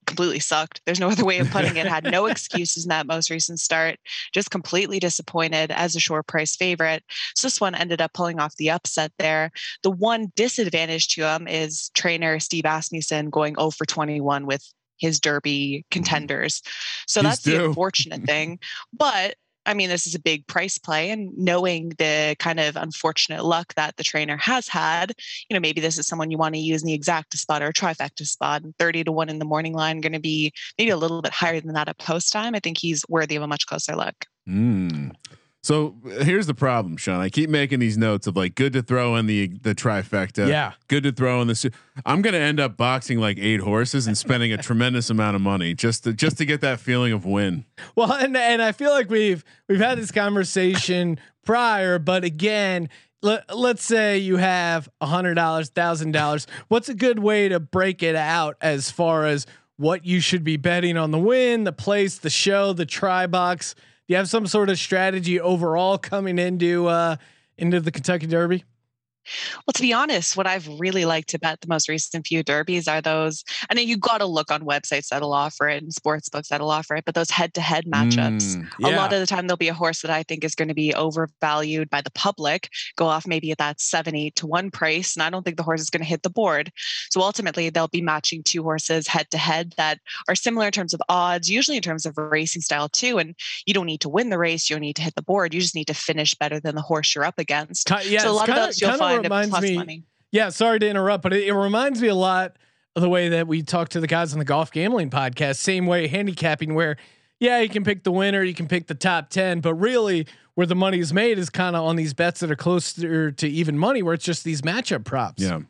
completely sucked. There's no other way of putting it. Had no [laughs] excuses in that most recent start. Just completely disappointed as a short price favorite. So this one ended up pulling off the upset there. The one disadvantage to him is trainer Steve Asmussen going 0 for 21 with his Derby mm-hmm. contenders. So He's that's the unfortunate [laughs] thing. But I mean, this is a big price play, and knowing the kind of unfortunate luck that the trainer has had, you know, maybe this is someone you want to use in the exacta spot or trifecta spot. And 30 to 1 in the morning line going to be maybe a little bit higher than that at post time. I think he's worthy of a much closer look. Mm. So here's the problem, Sean. I keep making these notes of like good to throw in the the trifecta. Yeah. Good to throw in the. su- I'm gonna end up boxing like eight horses and spending a tremendous amount of money just to just to get that feeling of win. Well, and and I feel like we've we've had this conversation [laughs] prior, but again, let, let's say you have a hundred dollars, thousand dollars. What's a good way to break it out as far as what you should be betting on the win, the place, the show, the tri box? Do you have some sort of strategy overall coming into uh into the Kentucky Derby? Well, to be honest, what I've really liked to bet the most recent few derbies are those. I know you got to look on websites that'll offer it and sports books that'll offer it, but those head to head matchups. Mm, A lot of the time, there'll be a horse that I think is going to be overvalued by the public, go off maybe at that seven, eight to one price. And I don't think the horse is going to hit the board. So ultimately, they'll be matching two horses head to head that are similar in terms of odds, usually in terms of racing style too. And you don't need to win the race, you don't need to hit the board. You just need to finish better than the horse you're up against. Yeah, so a lot kinda- those you'll find at reminds plus me- money. Yeah, sorry to interrupt, but it, it reminds me a lot of the way that we talk to the guys on the golf gambling podcast. Same way handicapping, where yeah, you can pick the winner, you can pick the top ten, but really where the money is made is kind of on these bets that are closer to even money, where it's just these matchup props. Yeah.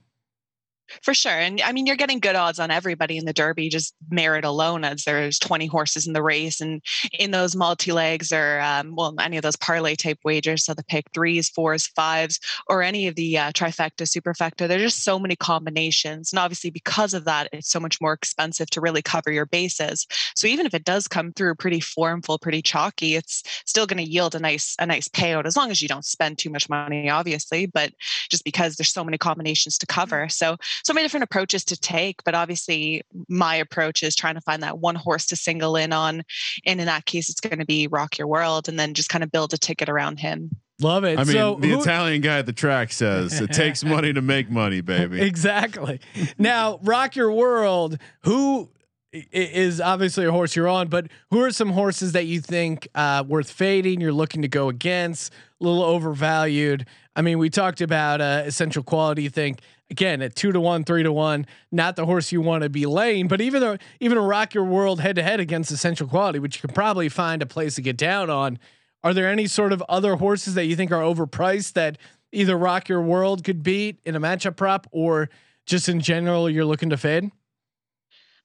For sure. And I mean, you're getting good odds on everybody in the Derby, just merit alone, as there's 20 horses in the race. And in those multi legs or, um, well, any of those parlay type wagers, so the pick threes, fours, fives, or any of the uh, trifecta, superfecta, there's just so many combinations. And obviously, because of that, it's so much more expensive to really cover your bases. So even if it does come through pretty formful, pretty chalky, it's still going to yield a nice, a nice payout as long as you don't spend too much money, obviously. But just because there's so many combinations to cover. So, so many different approaches to take, but obviously my approach is trying to find that one horse to single in on. And in that case, it's going to be Rock Your World and then just kind of build a ticket around him. Love it. I mean, so the who- Italian guy at the track says it takes [laughs] money to make money, baby. exactly. now, Rock Your World, who is obviously a horse you're on, but who are some horses that you think uh, worth fading? You're looking to go against, a little overvalued. I mean, we talked about uh, essential quality. You think again at two to one, three to one, not the horse you want to be laying, but even though even a Rock Your World head to head against essential quality, which you can probably find a place to get down on. Are there any sort of other horses that you think are overpriced that either Rock Your World could beat in a matchup prop or just in general you're looking to fade?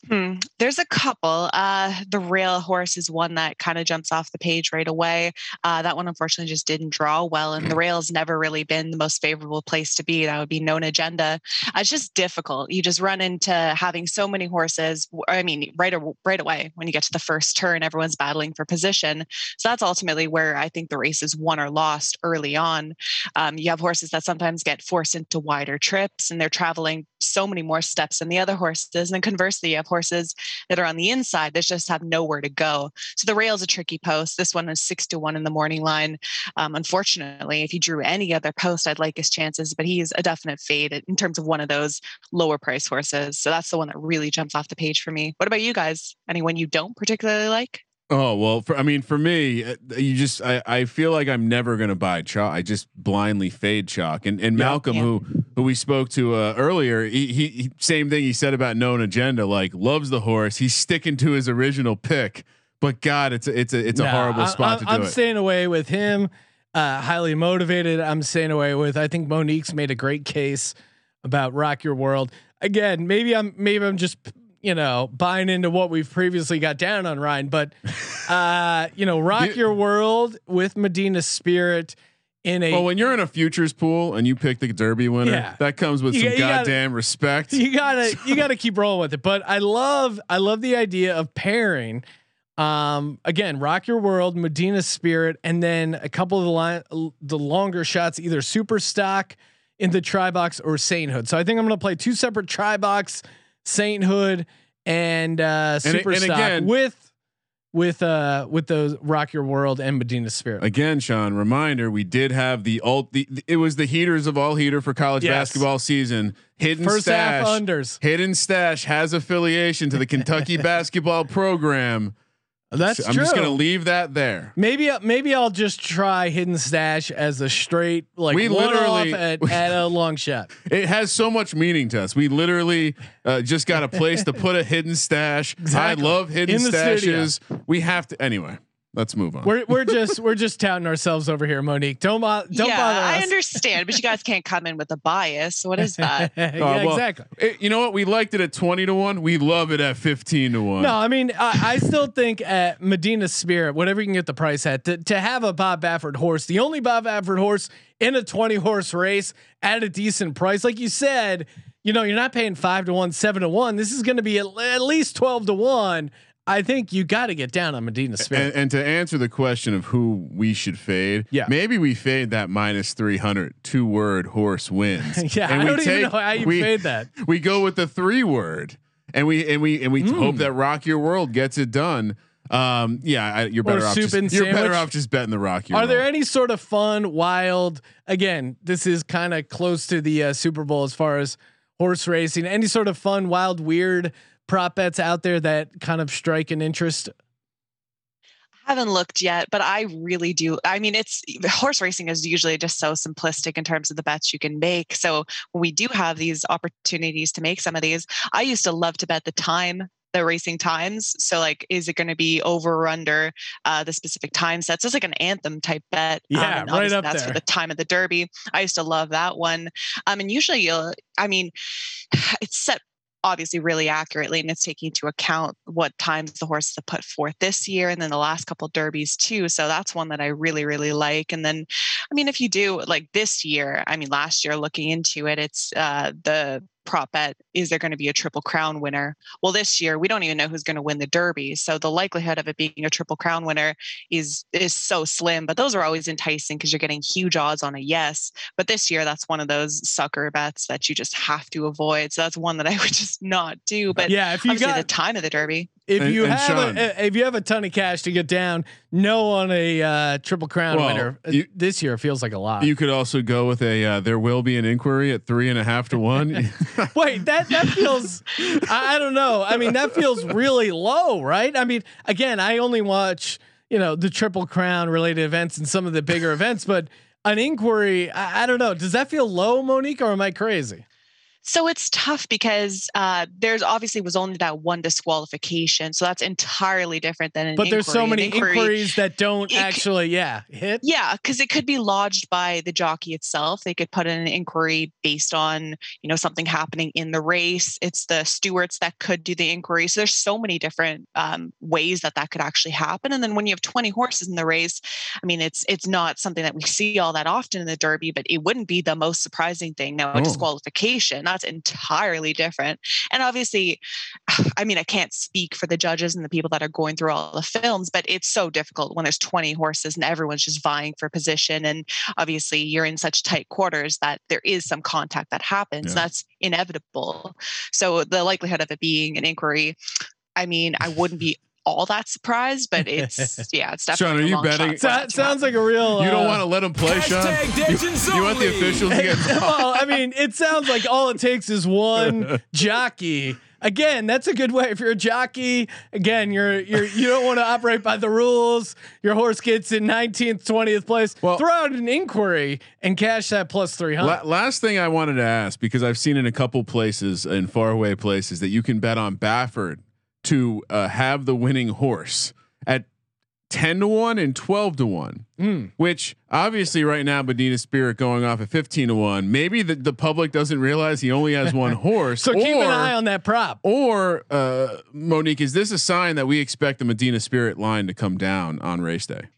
Hmm. There's a couple. Uh, the rail horse is one that kind of jumps off the page right away. Uh, that one unfortunately just didn't draw well, and the rail's never really been the most favorable place to be. That would be known agenda. Uh, it's just difficult. You just run into having so many horses. I mean, right right away when you get to the first turn, everyone's battling for position. So that's ultimately where I think the race is won or lost early on. Um, you have horses that sometimes get forced into wider trips, and they're traveling so many more steps than the other horses. And conversely, you have horses that are on the inside that just have nowhere to go. So the rail is a tricky post. This one is six to one in the morning line. Um, unfortunately, if he drew any other post, I'd like his chances, but he's a definite fade in terms of one of those lower price horses. So that's the one that really jumps off the page for me. What about you guys? Anyone you don't particularly like? Oh well, for I mean, for me, uh, you just I, I feel like I'm never gonna buy chalk. I just blindly fade chalk. And and. Malcolm, Yeah. who who we spoke to uh, earlier, he, he same thing he said about known agenda. Like loves the horse. He's sticking to his original pick. But God, it's a, it's a it's a horrible I- spot I'm, to do I'm it. staying away with him. Uh, highly motivated. I'm staying away with. I think Monique's made a great case about Rock Your World. Again, maybe I'm maybe I'm just you know buying into what we've previously got down on Ryan, but [laughs] uh, you know, Rock You- Your World with Medina Spirit in a well, when you're in a futures pool and you pick the Derby winner, Yeah. that comes with You some you gotta- goddamn respect. [laughs] you gotta you gotta keep rolling with it. But I love I love the idea of pairing. Um, again, Rock Your World, Medina Spirit, and then a couple of the line the longer shots, either Super Stock in the Tri Box or Sainthood. So I think I'm gonna play two separate Tri Box, Sainthood, and uh, And Super and Stock again- with with uh with those Rock Your World and Medina Spirit. Again, Sean, reminder: we did have the ult. The, it was the heaters of all heater for college Yes. basketball season. Hidden First stash. half unders. Hidden Stash has affiliation to the Kentucky [laughs] basketball program. That's I'm true. just gonna leave that there. Maybe maybe I'll just try hidden stash as a straight like We literally- at, [laughs] at a long shot. It has so much meaning to us. We literally uh, just got a place to put a hidden stash. Exactly. I love hidden studio. stashes. We have to anyway. Let's move on. We're we're just we're just touting ourselves over here, Monique. Don't don't yeah, bother I understand, but you guys can't come in with a bias. What is that? [laughs] yeah, Uh, well, exactly. it- you know what? We liked it at twenty to one. We love it at fifteen to one. No, I mean I, I still think at Medina Spirit, whatever you can get the price at, to, to have a Bob Baffert horse, the only Bob Baffert horse in a twenty horse race at a decent price, like you said, you know, you're not paying five to one, seven to one. This is going to be at, at least twelve to one. I think you got to get down on Medina Spirit. And, and to answer the question of who we should fade, Yeah. maybe we fade that minus 300 two word horse wins. [laughs] yeah, And I we don't even know how you we, fade that. We go with the three word and we, and we, and we Mm. hope that rock your world gets it done. Um, yeah, I, you're better off. Just, you're better off just betting the rock your Are there any sort of fun, wild? Again, this is kind of close to the uh, Super Bowl as far as horse racing. Any sort of fun, wild, weird prop bets out there that kind of strike an interest? I haven't looked yet, but I really do. I mean, it's horse racing is usually just so simplistic in terms of the bets you can make. So when we do have these opportunities to make some of these, I used to love to bet the time. The racing times. So, like, is it going to be over or under uh, the specific time sets? It's like an anthem type bet. Yeah, and right up that's there. for the time of the Derby. I used to love that one. Um, and usually, you'll. I mean, it's set obviously really accurately and it's taking into account what times the horses have put forth this year and then the last couple derbies too so that's one that i really really like and then i mean if you do like this year i mean last year looking into it it's uh the prop bet is there going to be a triple crown winner? Well this year we don't even know who's going to win the derby so the likelihood of it being a triple crown winner is is so slim but those are always enticing because you're getting huge odds on a yes. But this year that's one of those sucker bets that you just have to avoid so that's one that i would [laughs] just not do but yeah, if you obviously the time of the derby if And- you and have a, if you have a ton of cash to get down, no on a uh, triple crown Well, winner Uh, you- this year feels like a lot. You could also go with a uh, there will be an inquiry at three and a half to one. [laughs] [laughs] Wait, that that feels. I, I don't know. I mean, that feels really low, right? I mean, again, I only watch you know the Triple Crown related events and some of the bigger events, but an inquiry, I, I don't know. Does that feel low, Monique, or am I crazy? So it's tough because uh, there's obviously was only that one disqualification, so that's entirely different than an. But there's so many inquiry- inquiries that don't actually, yeah, hit. Yeah, because it could be lodged by the jockey itself. They could put in an inquiry based on you know something happening in the race. It's the stewards that could do the inquiry. So there's so many different um, ways that that could actually happen. And then when you have 20 horses in the race, I mean, it's it's not something that we see all that often in the Derby, but it wouldn't be the most surprising thing. Now, a Oh. disqualification that's entirely different. And obviously, [sighs] I mean, I can't speak for the judges and the people that are going through all the films, but it's so difficult when there's 20 horses and everyone's just vying for position. And obviously, you're in such tight quarters that there is some contact that happens. Yeah. That's inevitable. So the likelihood of it being an inquiry, I mean, I wouldn't be all that surprised, but it's [laughs] yeah, it's Sean, definitely. are a you long betting- shot that That sounds like a real. You don't uh, want to let him play, Sean. You, you want the officials to get. [laughs] well, I mean, it sounds like all it takes is one [laughs] jockey. Again, that's a good way. If you're a jockey, again, you're you're you don't want to operate by the rules. Your horse gets in 19th, 20th place. Well- throw out an inquiry and cash that plus 300. La- last thing I wanted to ask because I've seen in a couple places in faraway places that you can bet on Baffert to uh, have the winning horse at ten to one and twelve to one. Mm. Which obviously right now Medina Spirit going off at fifteen to one. Maybe the, the public doesn't realize he only has one [laughs] horse. so keep an eye on that prop. Or uh, Monique, is this a sign that we expect the Medina Spirit line to come down on race day?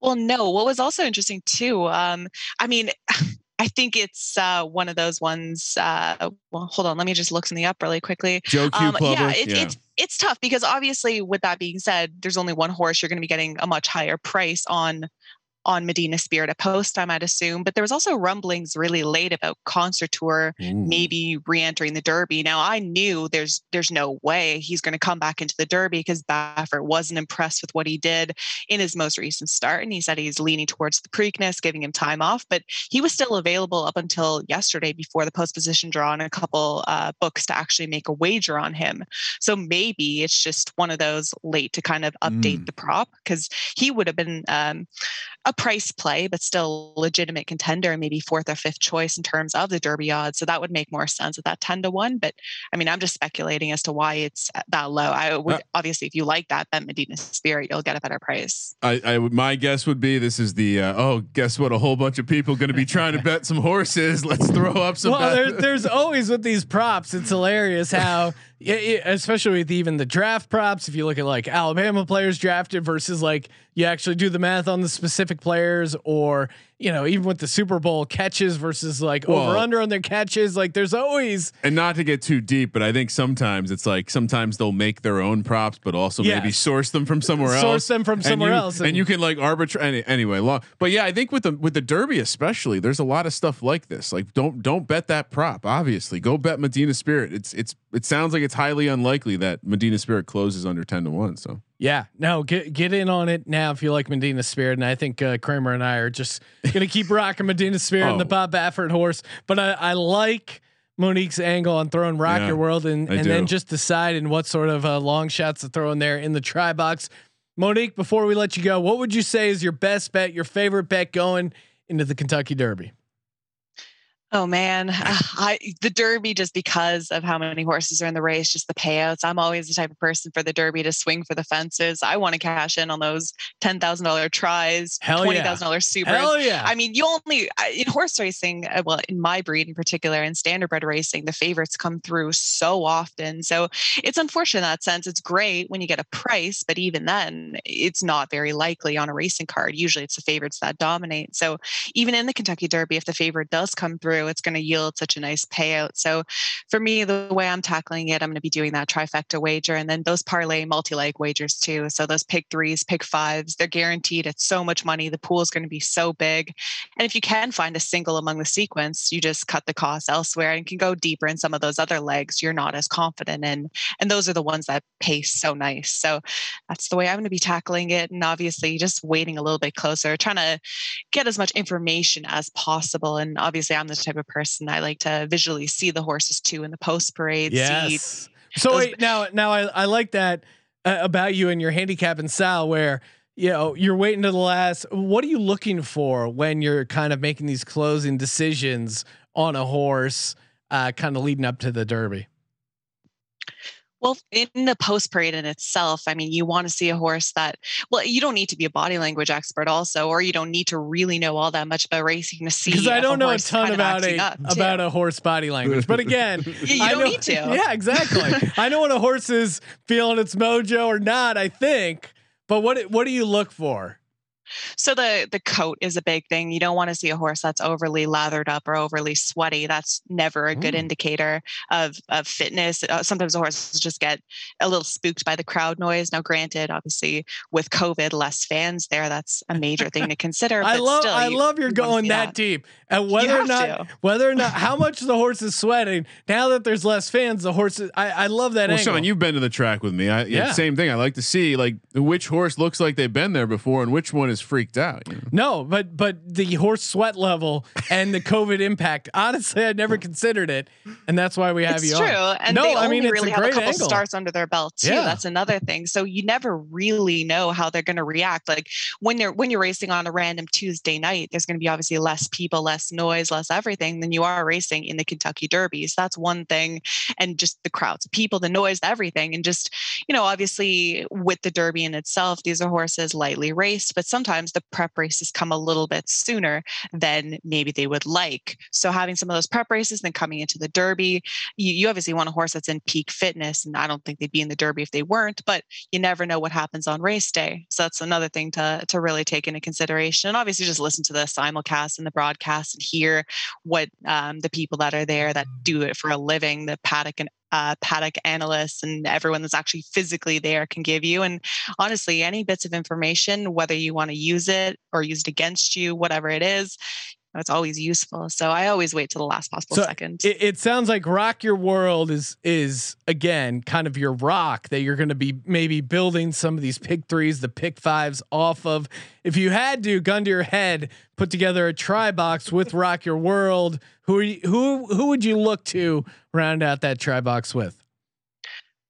Well, no. What was also interesting too, um, I mean, [laughs] I think it's uh, one of those ones. Uh, well, hold on, let me just look something up really quickly. Joe Q Um, yeah, it, it's it's tough because obviously, with that being said, there's only one horse. You're going to be getting a much higher price on on Medina Spirit at post time, I'd assume. But there was also rumblings really late about Concert Tour maybe re-entering the Derby. Now I knew there's there's no way he's going to come back into the Derby because Baffert wasn't impressed with what he did in his most recent start, and he said he's leaning towards the Preakness, giving him time off. But he was still available up until yesterday before the post position draw and a couple uh, books to actually make a wager on him. So maybe it's just one of those late to kind of update Mm. the prop because he would have been um, a price play, but still legitimate contender, maybe fourth or fifth choice in terms of the Derby odds. So that would make more sense at that ten to one. But I mean, I'm just speculating as to why it's that low. I would Uh, obviously, if you like that, bet Medina Spirit, you'll get a better price. I, I. My guess would be this is the. Uh, oh, guess what? A whole bunch of people going to be trying to [laughs] bet some horses. Let's throw up some. Well, bet- there's, there's always with these props. It's hilarious how, [laughs] yeah, especially with even the draft props. If you look at like Alabama players drafted versus like you actually do the math on the specific players, or you know even with the Super Bowl catches versus like Well- over under on their catches. Like there's always and not to get too deep, but I think sometimes it's like sometimes they'll make their own props, but also maybe source them from somewhere else. Source them from somewhere you- else, and, and- you can like arbitrate any, anyway. Long, but yeah, I think with the with the Derby especially, there's a lot of stuff like this. Like don't don't bet that prop. Obviously, go bet Medina Spirit. It's it's it sounds like it's highly unlikely that Medina Spirit closes under ten to one. So yeah. No, get get in on it now if you like Medina Spirit, and I think uh, Kramer and I are just gonna keep rocking Medina Spirit and the Oh. Bob Baffert horse. But I, I like. Monique's angle on throwing Rock Yeah, Your World and, I and then do. just deciding what sort of uh, long shots to throw in there in the tri box. Monique, before we let you go, what would you say is your best bet, your favorite bet going into the Kentucky Derby? Oh man, I the Derby just because of how many horses are in the race, just the payouts. I'm always the type of person for the Derby to swing for the fences. I want to cash in on those ten thousand dollar tries, Hell yeah. twenty thousand dollar supers. Hell yeah! I mean, you only in horse racing, uh, well, in my breed in particular, in standardbred racing, the favorites come through so often. So it's unfortunate in that sense. It's great when you get a price, but even then, it's not very likely on a racing card. Usually, it's the favorites that dominate. So even in the Kentucky Derby, if the favorite does come through, it's going to yield such a nice payout. So for me, the way I'm tackling it, I'm going to be doing that trifecta wager and then those parlay multi leg wagers too. So those pick threes, pick fives, they're guaranteed. It's so much money. The pool is going to be so big. And if you can find a single among the sequence, you just cut the cost elsewhere and can go deeper in some of those other legs you're not as confident in. And those are the ones that pay so nice. So that's the way I'm going to be tackling it. And obviously, just waiting a little bit closer, trying to get as much information as possible. And obviously, I'm the type of person I like to visually see the horses too in the post parade. Yes. So those- wait, now now I, I like that uh, about you and your handicap and style where you know you're waiting to the last. What are you looking for when you're kind of making these closing decisions on a horse? uh, kind of leading up to the Derby? Well, in the post parade in itself, I mean, you want to see a horse that, well, you don't need to be a body language expert, also, or you don't need to really know all that much about racing to see. Because I don't know a ton about a about a horse body language, but again, You- [laughs] you I don't know- need to. [laughs] Yeah, exactly. [laughs] I know when a horse is feeling its mojo or not. I think, but what what do you look for? So the the coat is a big thing. You don't want to see a horse that's overly lathered up or overly sweaty. That's never a good Mm. indicator of of fitness. Uh, sometimes the horses just get a little spooked by the crowd noise. Now, granted, obviously with COVID, less fans there. That's a major thing to consider. I but love still, I you- love you're you going see that, deep. And whether or not to. whether or not [laughs] how much the horse is sweating now that there's less fans, the horse is, I I love that Well, angle. Sean, you've been to the track with me. I, Yeah. yeah, same thing. I like to see like which horse looks like they've been there before and which one is freaked out. you know? No, but but the horse sweat level and the COVID impact. Honestly, I never considered it, and that's why we have it's you true, on. and No, they I only mean, it's really a have a couple angle. starts under their belt too. Yeah. That's another thing. So you never really know how they're going to react. Like when you're when you're racing on a random Tuesday night, there's going to be obviously less people, less noise, less everything than you are racing in the Kentucky Derby. So that's one thing, and just the crowds, people, the noise, everything, and just you know, obviously with the Derby in itself, these are horses lightly raced, but sometimes the prep races come a little bit sooner than maybe they would like. So having some of those prep races, then coming into the Derby, you, you obviously want a horse that's in peak fitness. And I don't think they'd be in the Derby if they weren't, but you never know what happens on race day. So that's another thing to, to really take into consideration. And obviously just listen to the simulcast and the broadcast and hear what um, the people that are there that do it for a living, the paddock and uh, paddock analysts and everyone that's actually physically there can give you. And honestly, any bits of information, whether you want to use it or use it against you, whatever it is, it's always useful. So I always wait to the last possible So second. It, it sounds like Rock Your World is is again kind of your rock that you're going to be maybe building some of these pick threes, the pick fives off of. If you had to, gun to your head, put together a tri box with Rock Your World, who you, who who would you look to round out that tri box with?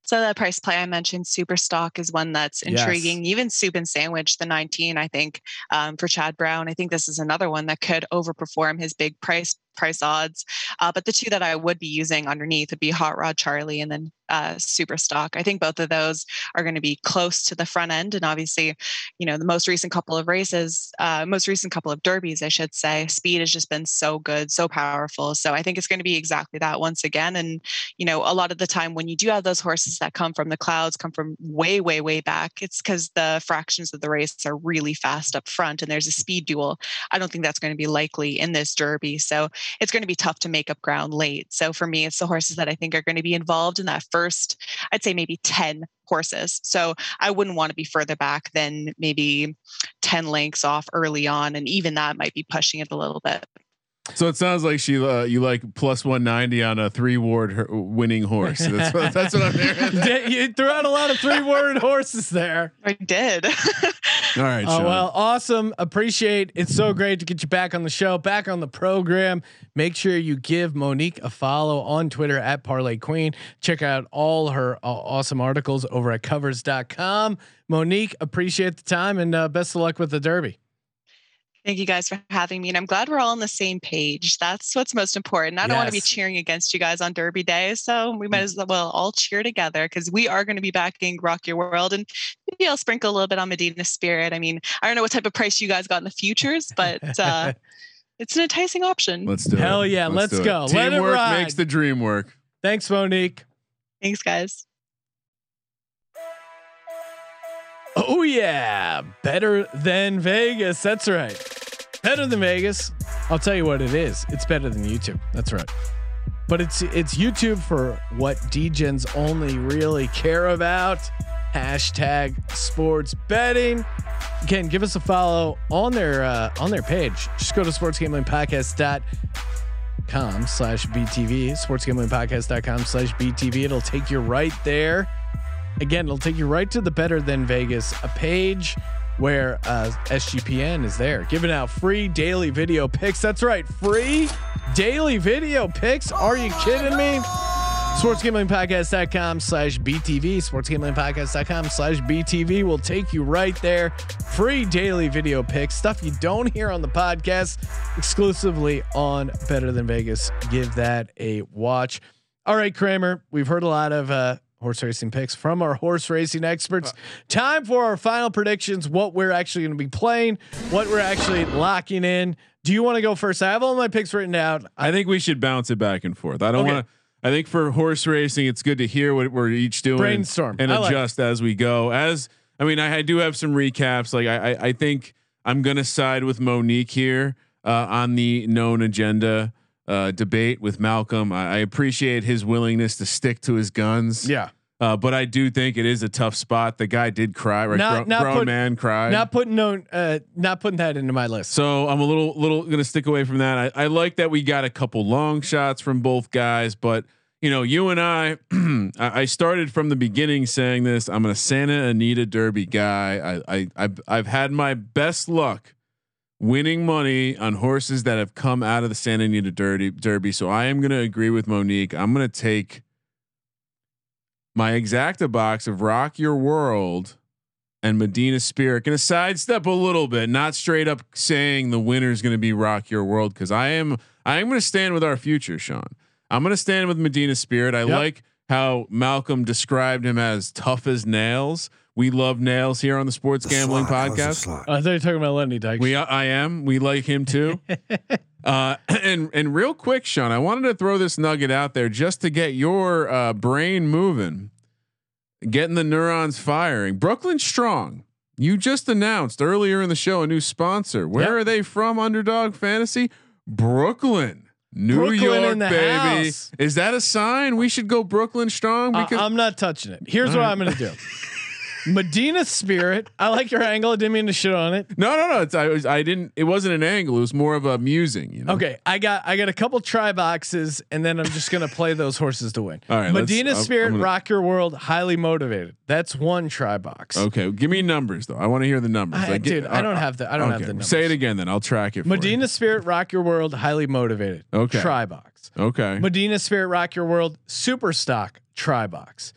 So that price play I mentioned, super stock is one that's Yes. intriguing. Even soup and sandwich, the 19, I think, um, for Chad Brown. I think this is another one that could overperform his big price price odds. Uh, but the two that I would be using underneath would be Hot Rod Charlie and then uh, Super Stock. I think both of those are going to be close to the front end. And obviously, you know, the most recent couple of races, uh, most recent couple of derbies, I should say, speed has just been so good, so powerful. So I think it's going to be exactly that once again. And you know, a lot of the time when you do have those horses that come from the clouds, come from way, way, way back, it's because the fractions of the race are really fast up front and there's a speed duel. I don't think that's going to be likely in this derby. So it's going to be tough to make up ground late. So for me, it's the horses that I think are going to be involved in that first, I'd say maybe 10 horses. So I wouldn't want to be further back than maybe 10 lengths off early on. And even that might be pushing it a little bit. So it sounds like she uh, you like plus one ninety on a three ward her- winning horse. That's what, [laughs] that's what I'm hearing. [laughs] you threw out a lot of three word horses there. I did. [laughs] All right, Oh Sean. well, awesome. Appreciate it's so great to get you back on the show, back on the program. Make sure you give Monique a follow on Twitter at Parlay Queen. Check out all her uh, awesome articles over at covers.com. Monique, appreciate the time and uh, best of luck with the Derby. Thank you guys for having me. And I'm glad we're all on the same page. That's what's most important. I don't want to be cheering against you guys on Derby Day. So we might as well all cheer together because we are going to be backing Rock Your World. And maybe I'll sprinkle a little bit on Medina Spirit. I mean, I don't know what type of price you guys got in the futures, but uh, [laughs] it's an enticing option. let's do it. Hell yeah, let's do it. go. Let it Teamwork ride. makes the dream work. Thanks, Monique. Thanks, guys. Oh yeah, better than Vegas. That's right. Better than Vegas. I'll tell you what it is. It's better than YouTube. That's right. But it's it's YouTube for what Degens only really care about. Hashtag sports betting. Again, give us a follow on their uh, on their page. Just go to sportsgamblingpodcast.com slash BTV, sportsgamblingpodcast.com slash BTV. It'll take you right there. Again, it'll take you right to the Better Than Vegas a page where uh, SGPN is there giving out free daily video picks. That's right, free daily video picks. Are you kidding me? SportsGamblingPodcast.com slash BTV. SportsGamblingPodcast.com slash BTV will take you right there. Free daily video picks, stuff you don't hear on the podcast, exclusively on Better Than Vegas. Give that a watch. All right, Kramer, we've heard a lot of uh, horse racing picks from our horse racing experts. Time for our final predictions, what we're actually going to be playing, what we're actually locking in. Do you want to go first? I have all my picks written out. I think we should bounce it back and forth. I don't Okay. want to. I think for horse racing, it's good to hear what we're each doing Brainstorm. and I like adjust as we go. As I mean, I, I do have some recaps. Like I, I, I think I'm gonna side with Monique here uh, on the known agenda uh, debate with Malcolm. I, I appreciate his willingness to stick to his guns. Yeah. Uh, but I do think it is a tough spot. The guy did cry, right? Not- Gro- not grown put- man cried. Not putting no, uh, not putting that into my list. So I'm a little little gonna stick away from that. I, I like that we got a couple long shots from both guys, but you know, you and I, [clears throat] I started from the beginning saying this. I'm a Santa Anita Derby guy. I, I I've I've had my best luck winning money on horses that have come out of the Santa Anita Derby. Derby. So I am gonna agree with Monique. I'm gonna take my exacta box of Rock Your World and Medina Spirit. Going to sidestep a little bit, not straight up saying the winner is going to be Rock Your World because I am I am going to stand with our future, Sean. I'm going to stand with Medina Spirit. I Yep. like how Malcolm described him as tough as nails. We love nails here on the Sports Gambling Podcast. I thought you were talking about Lenny Dykstra. We I am. We like him too. [laughs] uh, and and real quick, Sean, I wanted to throw this nugget out there just to get your uh, brain moving, getting the neurons firing. Brooklyn Strong. You just announced earlier in the show a new sponsor. Where Yep. are they from? Underdog Fantasy, Brooklyn, New Brooklyn York, in the baby. house. Is that a sign we should go Brooklyn Strong? I- Because I'm not touching it. Here's what All right. I'm going to do. [laughs] Medina Spirit. I like your angle. I didn't mean to shit on it. no, no, no. It's I was I didn't. It wasn't an angle. It was more of a musing. You know. Okay, I got I got a couple tri boxes, and then I'm just gonna play those horses to win. All right, Medina Spirit, I'm Rock Your World, highly motivated. That's one tri box. Okay, give me numbers though. I want to hear the numbers. I- Like, dude, I uh, don't have the- I don't have the numbers. Say it again, then I'll track it. For Medina Spirit, Rock Your World, highly motivated. Okay. Tri box. Okay. Medina Spirit, Rock Your World, super stock tri box.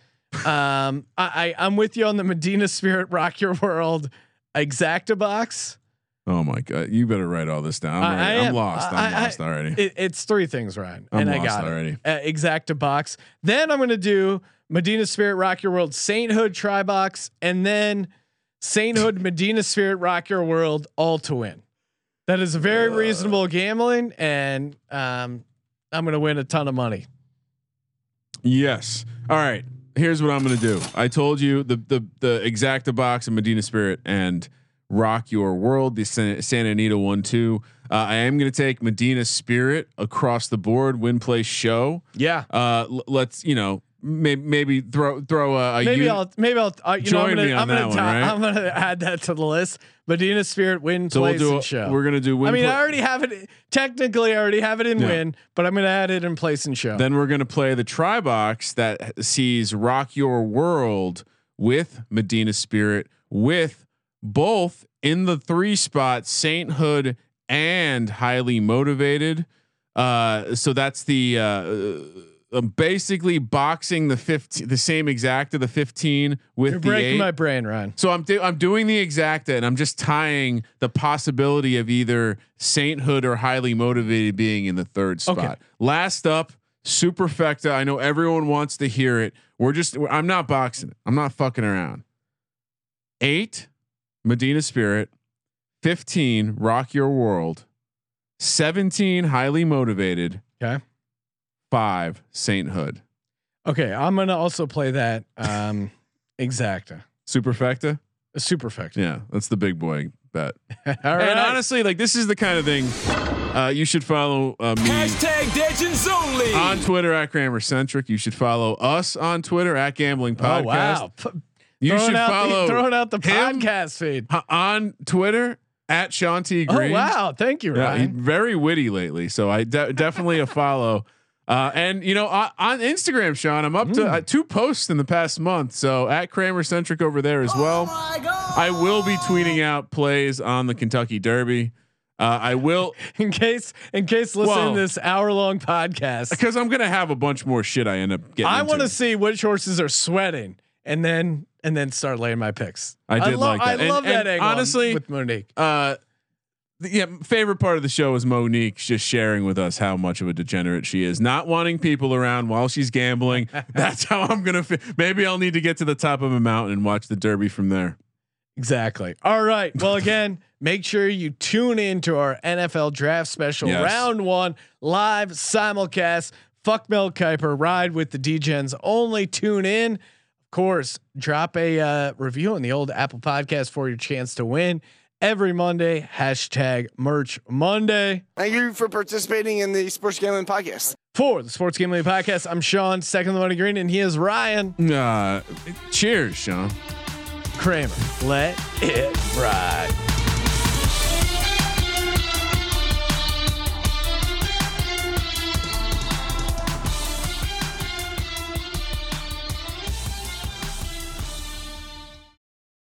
Um, I, I I'm with you on the Medina Spirit, Rock Your World, exacta box. oh my god, you better write all this down. I'm, I- I I'm lost. I'm I- lost already. It, it's three things, Ryan, I'm and I lost got already. it. Uh, exacta box. Then I'm gonna do Medina Spirit, Rock Your World, Sainthood tri box, and then Sainthood, Medina Spirit, Rock Your World, all to win. That is very reasonable gambling, and um, I'm gonna win a ton of money. yes. All right. Here's what I'm gonna do. I told you the the the exacta box of Medina Spirit and Rock Your World, the San- Santa Anita one two. Uh, I am gonna take Medina Spirit across the board, win play show. Yeah. Uh, l- let's you know maybe maybe throw throw a, a Maybe uni- I'll maybe I'll uh, you know I'm gonna me on I'm gonna one, ta- right? I'm gonna add that to the list. Medina Spirit win So we'll place do. and A, show. We're gonna do. Win I mean, play- I already have it. Technically, I already have it in Yeah. win, but I'm going to add it in place and show. Then we're gonna play the tri box that sees Rock Your World with Medina Spirit with both in the three spot Sainthood and highly motivated. Uh, so that's the uh, uh, basically boxing the 15, the same exacta the 15 with You're breaking eight. my brain, Ryan. So I'm do- I'm doing the exacta and I'm just tying the possibility of either sainthood or highly motivated being in the third spot. Okay. Last up, superfecta. I know everyone wants to hear it. We're just I'm not boxing it. I'm not fucking around. Eight, Medina Spirit. Fifteen, Rock Your World. Seventeen, highly motivated. Okay. Five, sainthood. Okay, I'm going to also play that um, [laughs] exacta, Superfecta. superfecta. Yeah, that's the big boy bet. [laughs] All right. And honestly, like this is the kind of thing uh, you should follow uh, me Hashtag Degens Only. on Twitter at Kramer Centric. You should follow us on Twitter at Gambling Podcast. oh Podcast. wow, P- You should out follow the, throwing out the podcast feed. on Twitter at Sean T Oh Green. wow, thank you, Yeah, he's Ryan. very witty lately, so I de- definitely a follow. Uh, and you know, on, on Instagram, Sean, I'm up to uh, two posts in the past month. So at Kramer Centric over there as well. I will be tweeting out plays on the Kentucky Derby. Uh, I will [laughs] in case in case listening Well- to this hour long podcast. because I'm gonna have a bunch more shit I end up getting. I want to see which horses are sweating, and then and then start laying my picks. I did lo- like that. I And- love that and angle. honestly- with Monique. Uh, yeah, favorite part of the show is Monique just sharing with us how much of a degenerate she is, not wanting people around while she's gambling. [laughs] That's how I'm gonna. Fi- Maybe I'll need to get to the top of a mountain and watch the Derby from there. Exactly. All right. Well, [laughs] again, make sure you tune in to our NFL draft special, Yes. round one, live simulcast. Fuck Mel Kiper, ride with the Degens. Only tune in. Of course, drop a uh, review on the old Apple Podcast for your chance to win every Monday. Hashtag Merch Monday. Thank you for participating in the Sports Gambling Podcast. For the Sports Gambling Podcast, I'm Sean, second the money green, and he is Ryan Uh, cheers, Sean. Kramer. Let it ride.